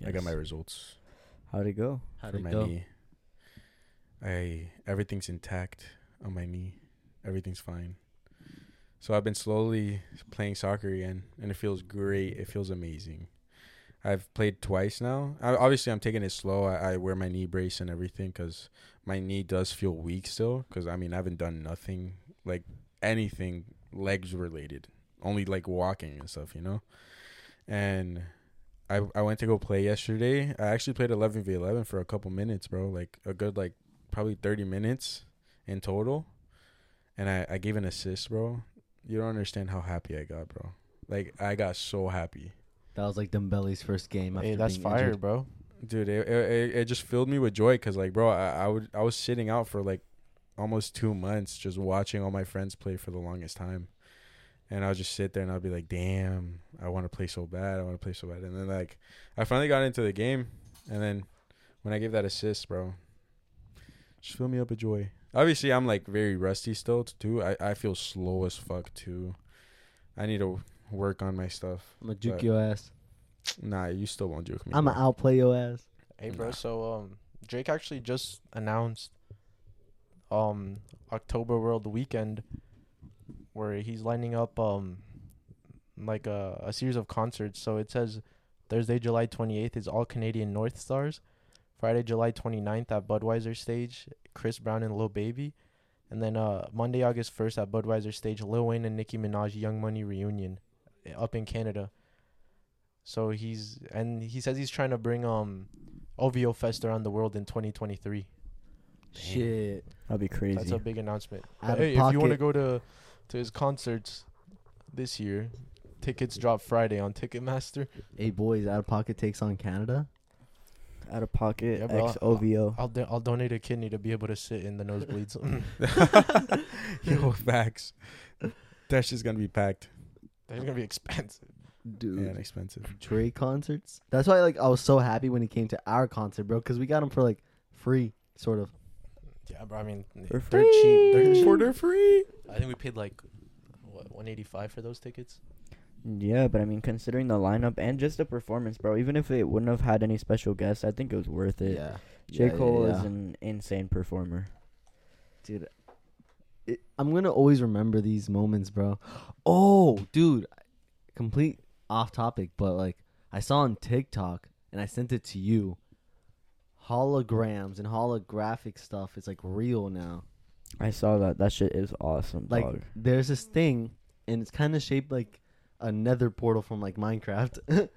I got my results How'd it go? How'd for it my go? knee. I everything's intact on my knee. Everything's fine. So I've been slowly playing soccer again, and it feels great. It feels amazing. I've played twice now. I, obviously, I'm taking it slow. I, I wear my knee brace and everything because my knee does feel weak still. Because I mean, I haven't done nothing like anything legs related, only like walking and stuff, you know. And I I went to go play yesterday. I actually played 11 v 11 for a couple minutes, bro. Like a good like probably 30 minutes in total. And I I gave an assist, bro. You don't understand how happy I got, bro. Like I got so happy. That was like Dembele's first game. After Hey, that's being fire, injured. bro. dude it, it, it just filled me with joy because like bro I, I would i was sitting out for like almost two months just watching all my friends play for the longest time and i'll just sit there and i'll be like damn i want to play so bad i want to play so bad and then like i finally got into the game and then when i gave that assist bro just fill me up with joy obviously i'm like very rusty still too i, I feel slow as fuck too i need to work on my stuff I'm gonna juke your ass. nah you still won't juke me I'm bro. gonna outplay your ass. Hey, bro. Nah. So um, Drake actually just announced um October World Weekend, where he's lining up um like a, a series of concerts. So it says Thursday, July 28th is all Canadian North Stars. Friday, July 29th at Budweiser stage, Chris Brown and Lil Baby. And then uh, Monday, August 1st at Budweiser stage, Lil Wayne and Nicki Minaj Young Money reunion eh, up in Canada. So he's and he says he's trying to bring um OVO Fest around the world in 2023. Shit. That'd be crazy. That's a big announcement. Hey, if you want to go to to his concerts this year, tickets drop Friday on Ticketmaster. Hey boys, out of pocket takes on Canada. Out of pocket, Yeah, bro, ex OVO. I'll do- I'll donate a kidney to be able to sit in the nosebleeds. Yo, facts. That shit's gonna be packed They're gonna be expensive. Dude. and expensive. Drake concerts. That's why like I was so happy when he came to our concert, bro, because we got him for like free, sort of. Yeah, bro. I mean, For they're cheap. They're free. cheap. For the free. I think we paid like what 185 for those tickets. Yeah, but I mean, considering the lineup and just the performance, bro, even if it wouldn't have had any special guests, I think it was worth it. Yeah. J. Yeah, Cole yeah, is an insane performer. dude. It, I'm gonna always remember these moments, bro. Oh, dude, complete off topic, but like I saw on TikTok and I sent it to you. Holograms and holographic stuff is like real now. I saw that. That shit is awesome, Like dog. there's this thing, and it's kind of shaped like a Nether portal from like Minecraft,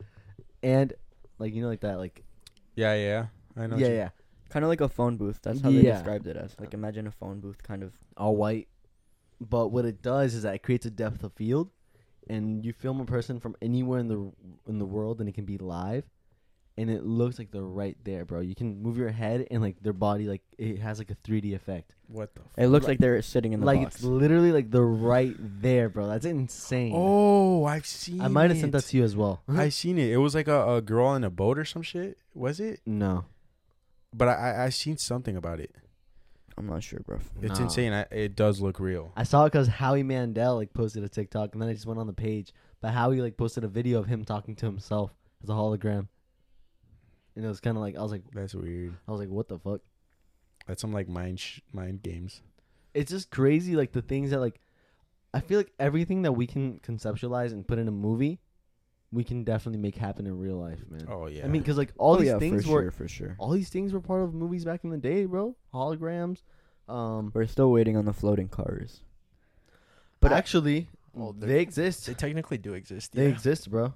and like you know like that like Yeah, yeah. I know. yeah you- yeah Kind of like a phone booth. That's how they Yeah. described it as. Like, imagine a phone booth, kind of. all white. But what it does is that it creates a depth of field, and you film a person from anywhere in the in the world, and it can be live, and it looks like they're right there, bro. You can move your head, and like their body, like it has like a 3D effect. What the? F- It looks Like- like they're sitting in the like box. it's literally like they're right there, bro. That's insane. oh, I've seen. I might have sent that to you as well. I seen it. It was like a, a girl in a boat or some shit. Was it? no, But I I, I seen something about it. I'm not sure, bro. It's No. insane. I, it does look real. I saw it because Howie Mandel like posted a TikTok, and then I just went on the page. But Howie like posted a video of him talking to himself as a hologram, and it was kind of like I was like That's weird. I was like, what the fuck. That's some like mind sh- mind games. it's just crazy like the things that like i feel like everything that we can conceptualize and put in a movie we can definitely make happen in real life man Oh yeah. i mean because like all oh, these yeah, things for were sure, for sure. all these things were part of movies back in the day bro holograms um We're still waiting on the floating cars. but I- actually Well, they're- they exist They technically do exist. they yeah. exist bro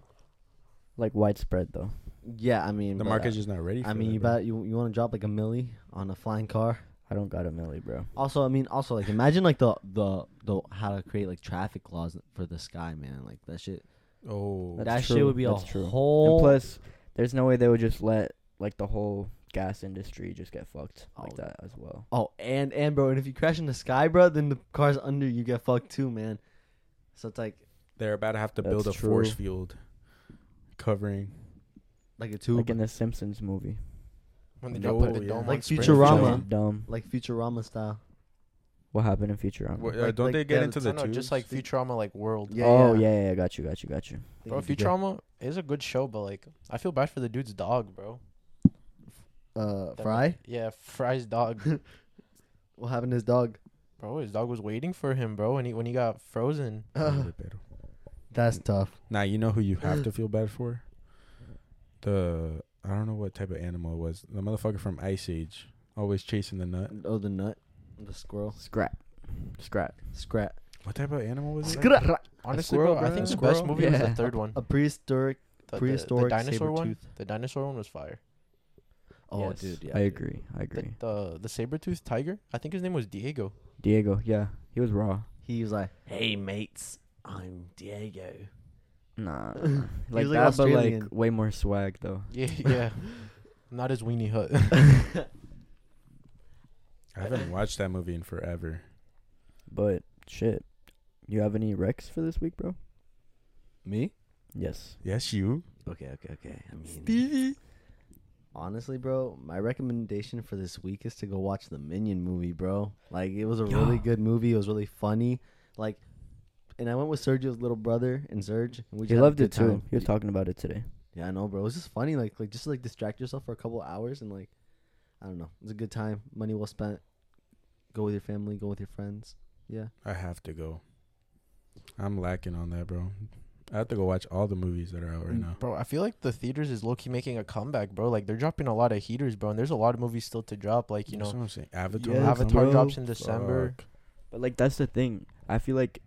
Like widespread, though. Yeah i mean the but, market's uh, just not ready. For i mean that, you bro. bet you, you want to drop like a milli on a flying car I don't got a milli, bro. also i mean also like imagine like the the the how to create like traffic laws for the sky man like that shit Oh, That's that shit would be that's a true. whole And plus, there's no way they would just let like the whole gas industry just get fucked like Oh. that as well. Oh, and and bro, and if you crash in the sky, bro, then the cars under you get fucked too, man. So it's like they're about to have to That's build a true. force field covering. Like a tube, Like in the Simpsons movie. when they No, drop the yeah. dome Like on Springfield. Futurama. Dumb. like Futurama style. What happened in Futurama? What, uh, Like- don't like they get the- into No, the no, tubes? just like Futurama, like world. Yeah, oh yeah. yeah, yeah, got you, got you, got you. Bro, Think it'd be Futurama is a good show, but like I feel bad for the dude's dog, bro. Uh, That- Fry. Yeah, Fry's dog. What happened to his dog? bro, his dog was waiting for him, bro, when he when he got frozen. That's tough. Nah, you know who you have to feel bad for? The I don't know what type of animal it was. The motherfucker from Ice Age, always chasing the nut. Oh, the nut, the squirrel, Scrap, scrap. scrat, What type of animal was it? scrat. Honestly, squirrel, bro, I think the Squirrel? best movie was Yeah. the third one. A prehistoric, The, the- prehistoric the, dinosaur one. saber-tooth. The dinosaur one was fire. Oh, Yes. dude, yeah. I dude. agree, I The agree. the, the saber tooth tiger. I think his name was Diego. Diego, yeah, he was raw. He was like, "Hey mates, I'm Diego." Nah, like like, that, but like way more swag though. Yeah, yeah. Not as weenie hut. I haven't watched that movie in forever. But shit, you have any recs for this week, bro? Me? Yes. Yes, you. Okay, okay, okay. I mean, Stevie. honestly, bro, my recommendation for this week is to go watch the Minion movie, bro. Like, it was a really good movie. It was really funny. Like, and I went with Sergio's little brother and Serge. And we just He had a loved it too. time. He was talking about it today. Yeah, I know, bro. It was just funny. Like, like just like distract yourself for a couple hours and like, I don't know. It's a good time. Money well spent. Go with your family. Go with your friends. Yeah. I have to go. I'm lacking on that, bro. I have to go watch all the movies that are out right mm, now. Bro, I feel like the theaters is low key making a comeback, bro. Like they're dropping a lot of heaters, bro, and there's a lot of movies still to drop. Like you That's know, what I'm saying. Avatar. Yeah, Avatar bro. drops in December. Fuck. But like that's the thing. I feel like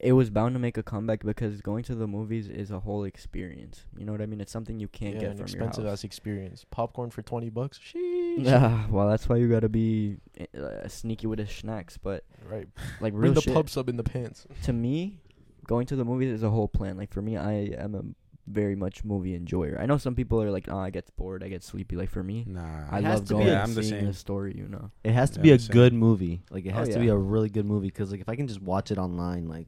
it was bound to make a comeback because going to the movies is a whole experience. You know what I mean? It's something you can't yeah, get an from expensive your house. ass experience. Popcorn for twenty bucks. Sheesh. Yeah, well, that's why you gotta be eh, uh, sneaky with the snacks. But Right. like Bring the shit, pub sub in the pants. to me, going to the movies is a whole plan. Like for me, I am a very much movie enjoyer. I know some people are like, oh, I get bored, I get sleepy. Like for me, Nah. I love to be going a- and I'm the seeing the same. story. You know. It has to Yeah, be a good movie. Like it Oh, has to be a really good movie because like if I can just watch it online, like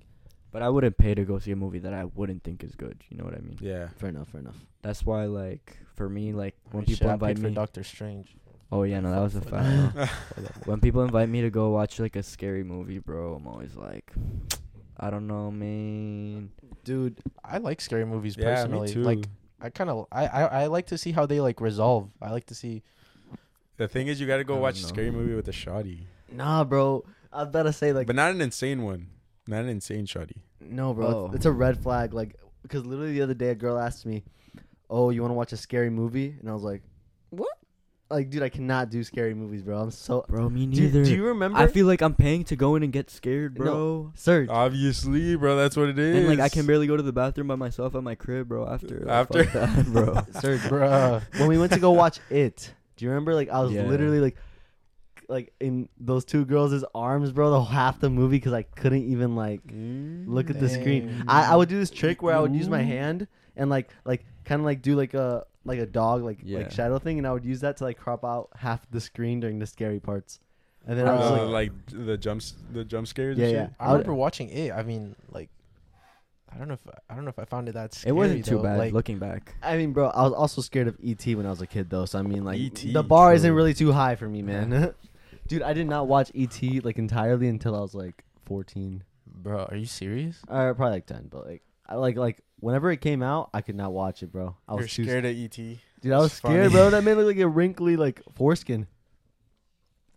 But I wouldn't pay to go see a movie that I wouldn't think is good. You know what I mean? Yeah. fair enough, fair enough. That's why, like, for me, like, when Shit, people I invite paid me. for Doctor Strange. oh, yeah, no, that was a Fuck fact. when people invite me to go watch, like, a scary movie, bro, I'm always like, I don't know, man. Dude, I like scary movies Yeah, personally. me too. Like I kind of I, I I like to see how they like resolve. I like to see. the thing is, you got to go don't watch a scary movie with a shoddy, nah, bro. I was about to say like but not an insane one. Not an insane shoddy. no, bro. Oh. It's, it's a red flag. Like because literally the other day a girl asked me, "Oh, you want to watch a scary movie?" And I was like, "What?" Like, dude, I cannot do scary movies, bro. I'm so. Bro, me Do, neither. do you remember? I feel like I'm paying to go in and get scared, No. bro. Serge. Obviously, bro, that's what it is. And, like, I can barely go to the bathroom by myself at my crib, bro, after. Like, After. fuck that, bro. Serge, Bruh. when we went to go watch it, do you remember? Like I was Yeah. literally like, like in those two girls' arms, bro, the whole half the movie because I couldn't even like look at the screen. I, I would do this trick where I would use my hand and like like kind of like do like a like a dog like Yeah. like shadow thing, and I would use that to like crop out half the screen during the scary parts. And then I was Uh, like, like the jumps, the jump scares. Yeah, yeah. shit? I I remember watching it. I mean, like, I don't know if I don't know if I found it that scary. It wasn't too though. bad Like, looking back. I mean, bro, I was also scared of ET when I was a kid, though. So I mean, like, E.T., the bar isn't really too high for me, man. Dude, I did not watch ET like entirely until I was like 14. bro, are you serious? Or probably like 10, but like I like like whenever it came out, I could not watch it, bro. I was You're too scared of ET. Dude, I was It's scared, bro. That man looked like a wrinkly like foreskin.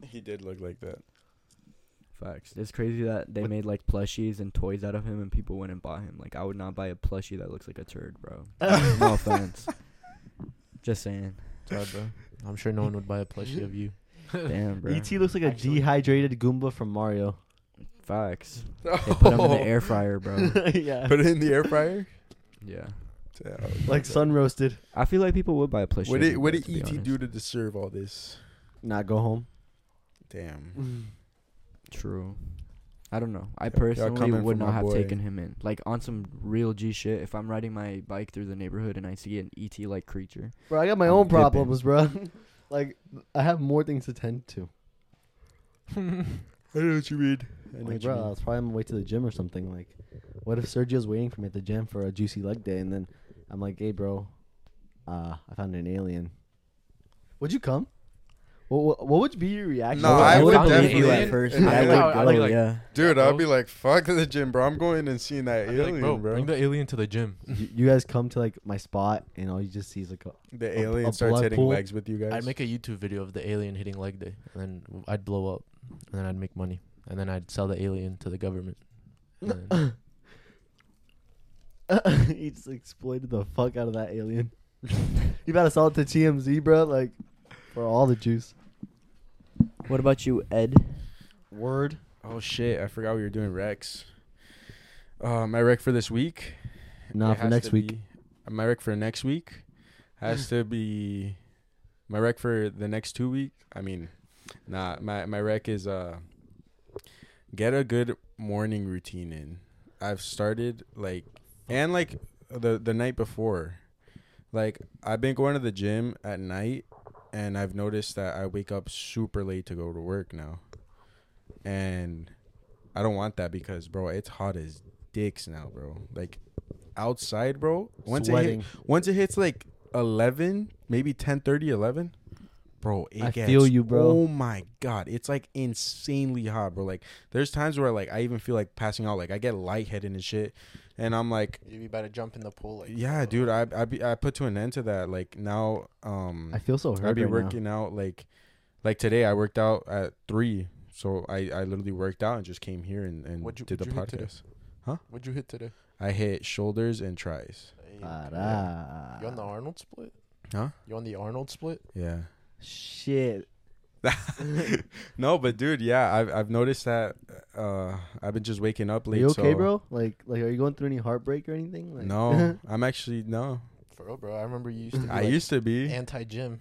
He did look like that. Facts. It's crazy that they What- made like plushies and toys out of him, and people went and bought him. Like I would not buy a plushie that looks like a turd, bro. no offense. Just saying. Sorry, bro. I'm sure no one would buy a plushie of you. Damn, bro. ET looks like a Actually- dehydrated Goomba from Mario. Facts. They put him in the air fryer, bro. yeah. Put it in the air fryer. Yeah. Yeah, like sun roasted. I feel like people would buy a plushie. What did what did ET honest. do to deserve all this? Not go home. Damn. Mm. True. I don't know. I Y'all- y'all personally coming would for not have boy. taken him in. Like on some real G shit. If I'm riding my bike through the neighborhood and I see an ET like creature, Bro, I got my I'm own dipping. problems, bro. like I have more things to tend to. I don't know what you mean. I Like, bro, I was probably on my way to the gym or something. Like, what if Sergio's waiting for me at the gym for a juicy leg day, and then I'm like, "Hey, bro, uh, I found an alien. Would you come? What, what, what would be your reaction? No, I, I would would believe you definitely- at first. Yeah, I I would would- go, I'd be like- yeah. Dude, I'd be like, fuck the gym, bro. I'm going and seeing that I'd alien, like, bro, bro. bring the alien to the gym. you, you guys come to like my spot, and all you just see is like a the a- alien a starts hitting pool. legs with you guys. I'd make a YouTube video of the alien hitting leg day, and then I'd blow up, and then I'd make money, and then I'd sell the alien to the government. And he just exploited the fuck out of that alien. you better sell it to TMZ, bro. Like for all the juice. What about you, Ed? Word. oh shit, I forgot we were doing Rex. Uh, my rec for this week. Nah, it for next week. be- uh, my rec for next week has to be my rec for the next two week. I mean, nah, my my rec is uh get a good morning routine in. I've started like and like the the night before. Like I've been going to the gym at night and I've noticed that I wake up super late to go to work now. And I don't want that because bro, it's hot as dicks now, bro. Like outside, bro. Once it hit, Sweating. once it hits like 11, maybe 10, 11, bro, it I gets, feel you, bro. Oh my god, it's like insanely hot, bro. Like there's times where like I even feel like passing out. Like I get lightheaded and shit, and I'm like, you be about to jump in the pool, like yeah, dude, I I be, I put to an end to that. Like now, um, I feel so hurt I be right now. working out like, like today I worked out at three, so I I literally worked out and just came here and and What'd you- did the what'd you hit today? What'd you hit today? I hit shoulders and tris. Hey, You on the Arnold split? Huh? You on the Arnold split? Yeah. Shit. no, but dude, yeah, I've I've noticed that. Uh, I've been just waking up Are late. you okay, so- bro? Like, like, are you going through any heartbreak or anything? Like, No, I'm actually no. For real, bro. I remember you used to be I like used to be. anti gym.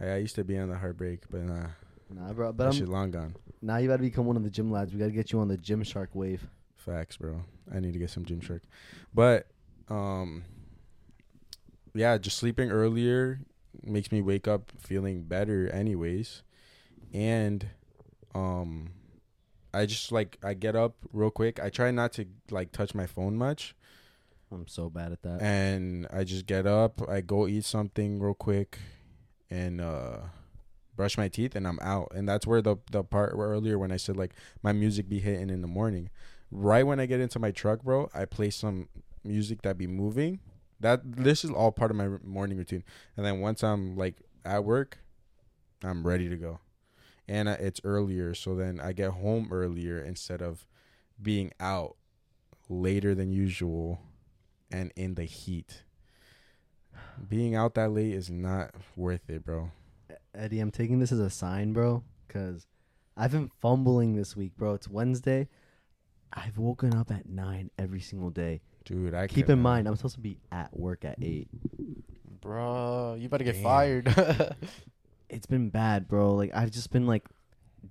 I, I used to be on the heartbreak, but nah, nah, bro. But that I'm, shit long gone. now you got to become one of the gym lads. We got to get you on the Gym Shark wave. Facts, bro. I need to get some Gymshark. But um yeah, just sleeping earlier makes me wake up feeling better anyways. And um I just like I get up real quick. I try not to like touch my phone much I'm so bad at that. and I just get up, I go eat something real quick and uh brush my teeth and I'm out. And that's where the the part where earlier when I said like my music be hitting in the morning. Right when I get into my truck, bro, I play some music that be moving. That this is all part of my morning routine. And then once I'm like at work, I'm ready to go. And uh, it's earlier, so then I get home earlier instead of being out later than usual and in the heat. Being out that late is not worth it, bro. Eddie, I'm taking this as a sign, bro, because I've been fumbling this week, bro. It's Wednesday. I've woken up at nine every single day. Dude, I Keep cannot- in mind, I'm supposed to be at work at eight. Bro, you better get Damn. fired. It's been bad, bro. Like I've just been like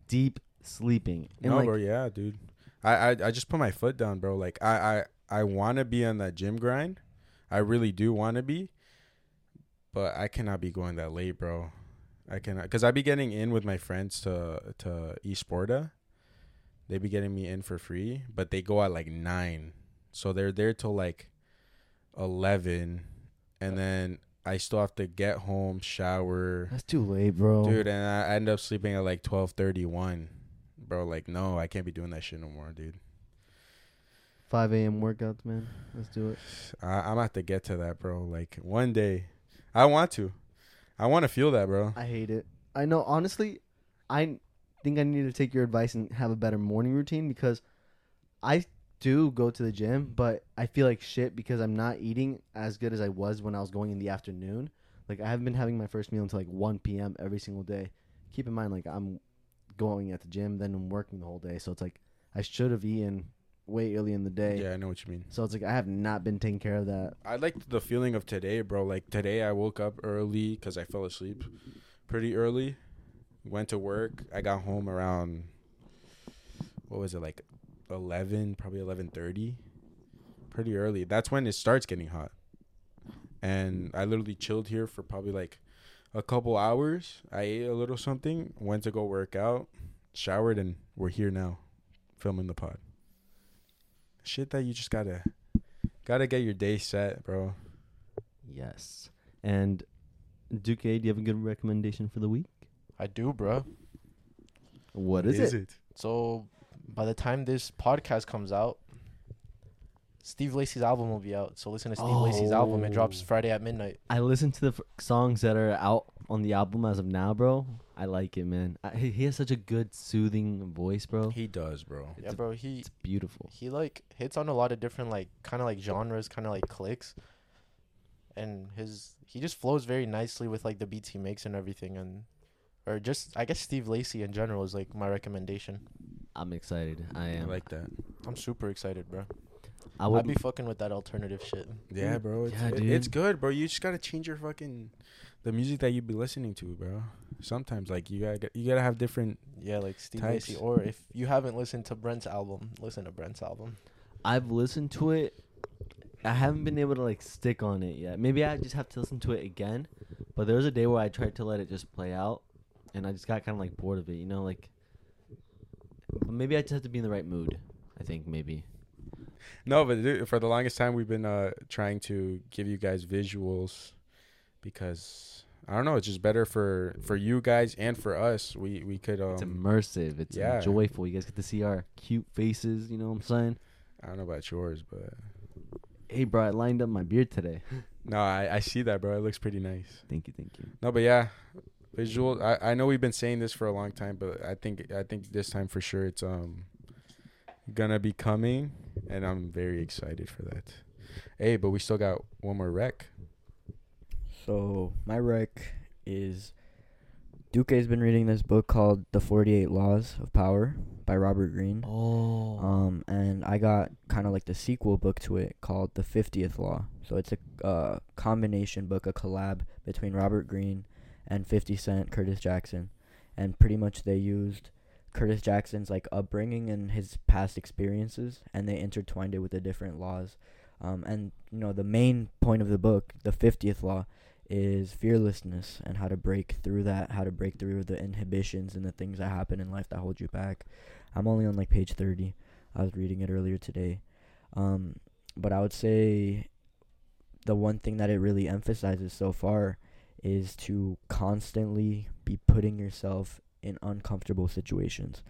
deep sleeping, and no, like bro, yeah, dude. I, I I just put my foot down, bro. Like I I I want to be on that gym grind. I really do want to be, but I cannot be going that late, bro. I cannot because I be getting in with my friends to to Esporta. They be getting me in for free, but they go at like nine, so they're there till like eleven, and then I still have to get home, shower, that's too late, bro. dude, and I end up sleeping at like twelve thirty one. Bro, like no, I can't be doing that shit no more, dude. 5 a.m. workouts, man. Let's do it. I, I'm gonna have to get to that, bro. Like one day, I want to. I want to feel that, bro. I hate it. I know. Honestly, I think I need to take your advice and have a better morning routine because I do go to the gym, but I feel like shit because I'm not eating as good as I was when I was going in the afternoon. Like I haven't been having my first meal until like 1 p.m. every single day. Keep in mind, like I'm going at the gym, then I'm working the whole day, so it's like I should have eaten way early in the day. Yeah, I know what you mean. So it's like I have not been taking care of that. I like the feeling of today, bro. Like today, I woke up early because I fell asleep pretty early. Went to work. I got home around what was it like eleven, probably eleven thirty. Pretty early. That's when it starts getting hot. And I literally chilled here for probably like a couple hours. I ate a little something, went to go work out, showered, and we're here now, filming the pod. Shit that you just gotta gotta get your day set, bro. Yes. And Duke, do you have a good recommendation for the week? I do, bro. What is, it? So by the time this podcast comes out, Steve Lacy's album will be out. So listen to Steve Lacy's album. It drops Oh. Friday at midnight. I listened to the f- songs that are out on the album as of now, bro. I like it, man. I, he he has such a good, soothing voice, bro. He does, bro. It's, yeah, bro. He it's beautiful. he like hits on a lot of different like kind of like genres, kind of like clicks, and his he just flows very nicely with like the beats he makes and everything, and or just I guess Steve Lacy in general is like my recommendation. I'm excited. I am. I am. like that. I'm super excited, bro. I I'd be fucking with that alternative shit. Yeah, bro. It's, Yeah, it- dude. it's good, bro. You just gotta change your fucking the music that you be listening to, bro. Sometimes, like you gotta you gotta have different. Yeah, like Steve Types. Lacy. Or if you haven't listened to Brent's album, listen to Brent's album. I've listened to it. I haven't been able to like stick on it yet. Maybe I just have to listen to it again. But there was a day where I tried to let it just play out, and I just got kind of like bored of it. You know, like. Maybe I just have to be in the right mood. I think maybe. No, but dude, for the longest time, we've been uh trying to give you guys visuals because I don't know. It's just better for for you guys and for us. We we could um. It's immersive. It's yeah. joyful. You guys get to see our cute faces. You know what I'm saying? I don't know about yours, but Hey, bro, I lined up my beard today. no, I I see that, bro. It looks pretty nice. thank you, thank you. No, but yeah, visual. I I know we've been saying this for a long time, but I think I think this time for sure it's um gonna be coming, and I'm very excited for that. Hey, but we still got one more rec. So my rec is Duke's been reading this book called The Forty Eight Laws of Power by Robert Greene. Oh. Um, and I got kind of like the sequel book to it called The Fiftieth Law. So it's a uh, combination book, a collab between Robert Greene and Fifty Cent, Curtis Jackson, and pretty much they used Curtis Jackson's like upbringing and his past experiences, and they intertwined it with the different laws. Um, and you know the main point of the book, the fiftieth law, is fearlessness and how to break through that, how to break through the inhibitions and the things that happen in life that hold you back. I'm only on like page 30. I was reading it earlier today. Um, but I would say the one thing that it really emphasizes so far is to constantly be putting yourself in uncomfortable situations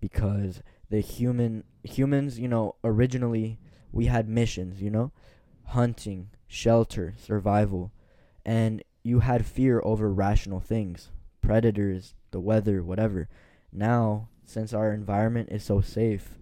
because the human humans, you know, originally we had missions, you know, hunting, shelter, survival, and you had fear over rational things, predators, the weather, whatever. Now, since our environment is so safe,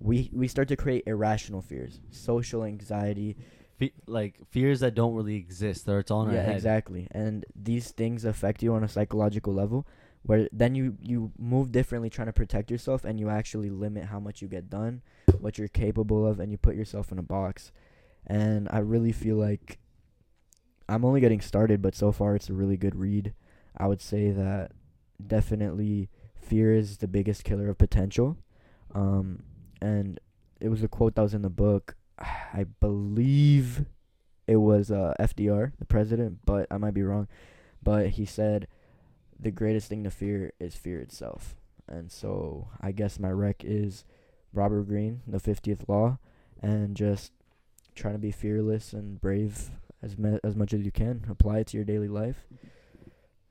we we start to create irrational fears, social anxiety. Fe- like fears that don't really exist. That it's all in yeah, our head. exactly. And these things affect you on a psychological level, where then you you move differently, trying to protect yourself, and you actually limit how much you get done, what you're capable of, and you put yourself in a box. And I really feel like I'm only getting started, but so far it's a really good read. I would say that definitely fear is the biggest killer of potential. Um, and it was a quote that was in the book. I believe it was uh, FDR, the president, but I might be wrong. But he said the greatest thing to fear is fear itself. And so I guess my rec is Robert Greene, the 50th law, and just trying to be fearless and brave as me- as much as you can. Apply it to your daily life,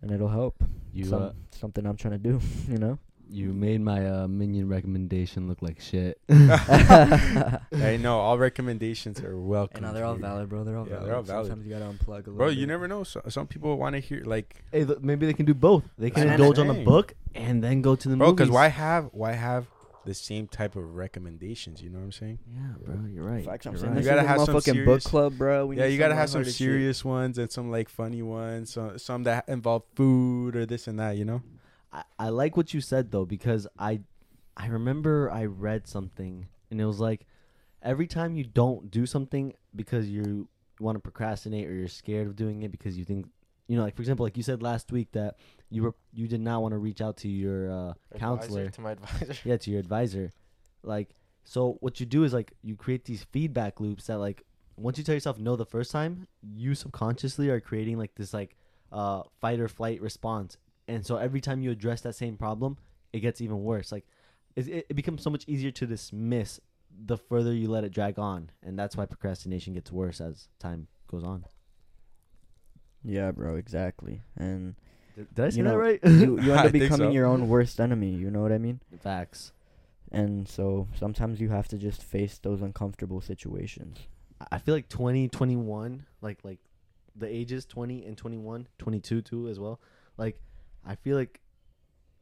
and it'll help. You Some, uh, something I'm trying to do, you know. You made my uh, minion recommendation look like shit. I know all recommendations are welcome. And now they're all valid, bro. They're all Yeah, valid. they're all valid. Sometimes you gotta unplug a little. Bro, bit. you never know. So, some people want to hear like, hey, look, maybe they can do both. They can That's what I'm indulge on the book and then go to the bro, movies. because why have why have the same type of recommendations? You know what I'm saying? Yeah, bro, you're right. Facts, I'm You're saying right. You gotta have some motherfucking book club, bro. We yeah, you gotta have some lighthearted shit. serious ones and some like funny ones. So, some that involve food or this and that. You know? I, I like what you said though because I I remember I read something and it was like every time you don't do something because you want to procrastinate or you're scared of doing it because you think you know like for example like you said last week that you were you did not want to reach out to your uh, counselor. to my advisor. yeah to your advisor. Like so what you do is like you create these feedback loops that like once you tell yourself no the first time you subconsciously are creating like this like uh fight or flight response and so every time you address that same problem it gets even worse like it, it, becomes so much easier to dismiss the further you let it drag on and that's why procrastination gets worse as time goes on Yeah, bro, exactly. And did, did i say You that right you you end up becoming so. your own worst enemy. You know what I mean? facts And so sometimes you have to just face those uncomfortable situations. I- I feel like 20, 21, like like the ages 20 and 21, 22 too as well. Like I feel like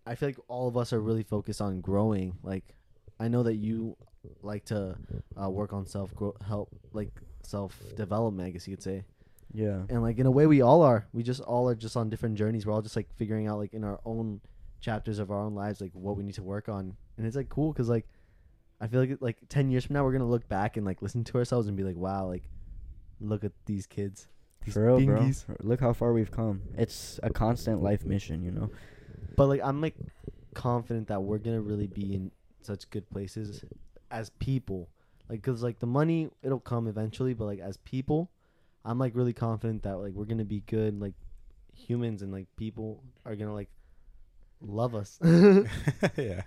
I feel like all of us are really focused on growing. Like I know that you like to uh, work on self grow help like self development, I guess you could say. Yeah. And like in a way we all are. We just all are just on different journeys. We're all just like figuring out like in our own chapters of our own lives like what we need to work on. And it's like cool cuz like I feel like like 10 years from now we're going to look back and like listen to ourselves and be like, "Wow, like look at these kids." These For real, bro. Look how far we've come. It's a constant life mission, you know. But like I'm like confident that we're going to really be in such good places as people. Like cuz like the money it'll come eventually, but like as people, I'm like really confident that like we're going to be good like humans and like people are going to like love us. Yeah.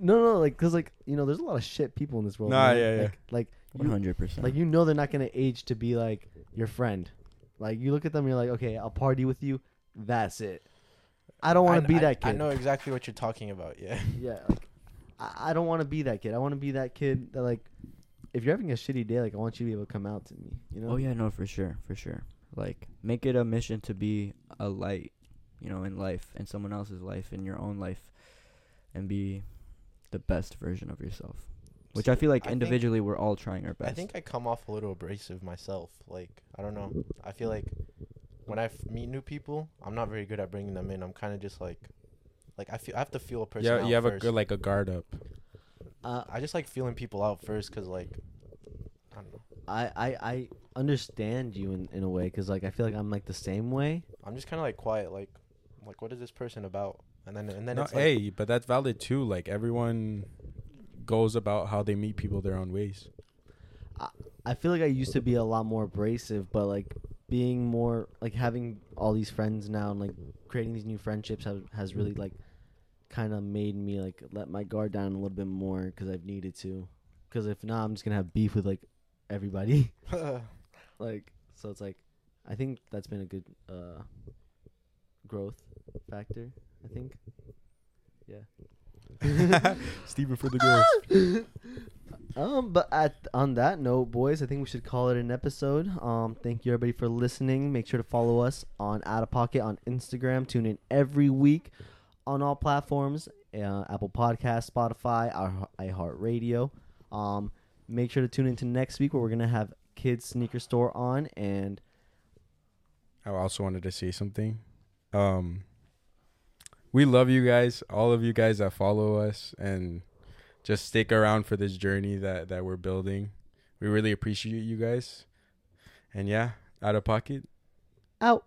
No, yeah. no, like cuz like you know there's a lot of shit people in this world. Nah, man. yeah, yeah. Like, like One you, hundred percent. like you know they're not going to age to be like your friend. Like you look at them and you're like, "Okay, I'll party with you." That's it. I don't want to be I- that kid. I know exactly what you're talking about. Yeah. Yeah, like I, I don't want to be that kid. I want to be that kid that like, if you're having a shitty day, like I want you to be able to come out to me. You know? Oh yeah, no, for sure, for sure. Like make it a mission to be a light, you know, in life, in someone else's life, in your own life, and be the best version of yourself. Which I feel like I think- individually we're all trying our best. I think I come off a little abrasive myself. Like I don't know. I feel like when I f- meet new people, I'm not very good at bringing them in. I'm kind of just like, like I feel I have to feel a person. Yeah, out you have a good like a guard up. Uh, I just like feeling people out first, cause like, I don't know. I, I I understand you in, in a way because like I feel like I'm like the same way. I'm just kind of like quiet. Like, like what is this person about? And then and then No, it's like, hey, but that's valid too. Like everyone goes about how they meet people their own ways. I feel like I used to be a lot more abrasive, but like being more like having all these friends now and like creating these new friendships has has really like kind of made me like let my guard down a little bit more because I've needed to. Because if not, I'm just gonna have beef with like everybody. like so, it's like I think that's been a good uh growth factor. I think. Yeah. Stephen for the girls. Um, but at on that note, boys, I think we should call it an episode. Um, thank you everybody for listening. Make sure to follow us on Out of Pocket on Instagram. Tune in every week on all platforms: uh, Apple Podcast, Spotify, our iHeartRadio. Um, make sure to tune into next week where we're gonna have Kids Sneaker Store on, and I also wanted to say something. Um, we love you guys, all of you guys that follow us, and just stick around for this journey that that we're building. We really appreciate you guys. And yeah, out of pocket. out.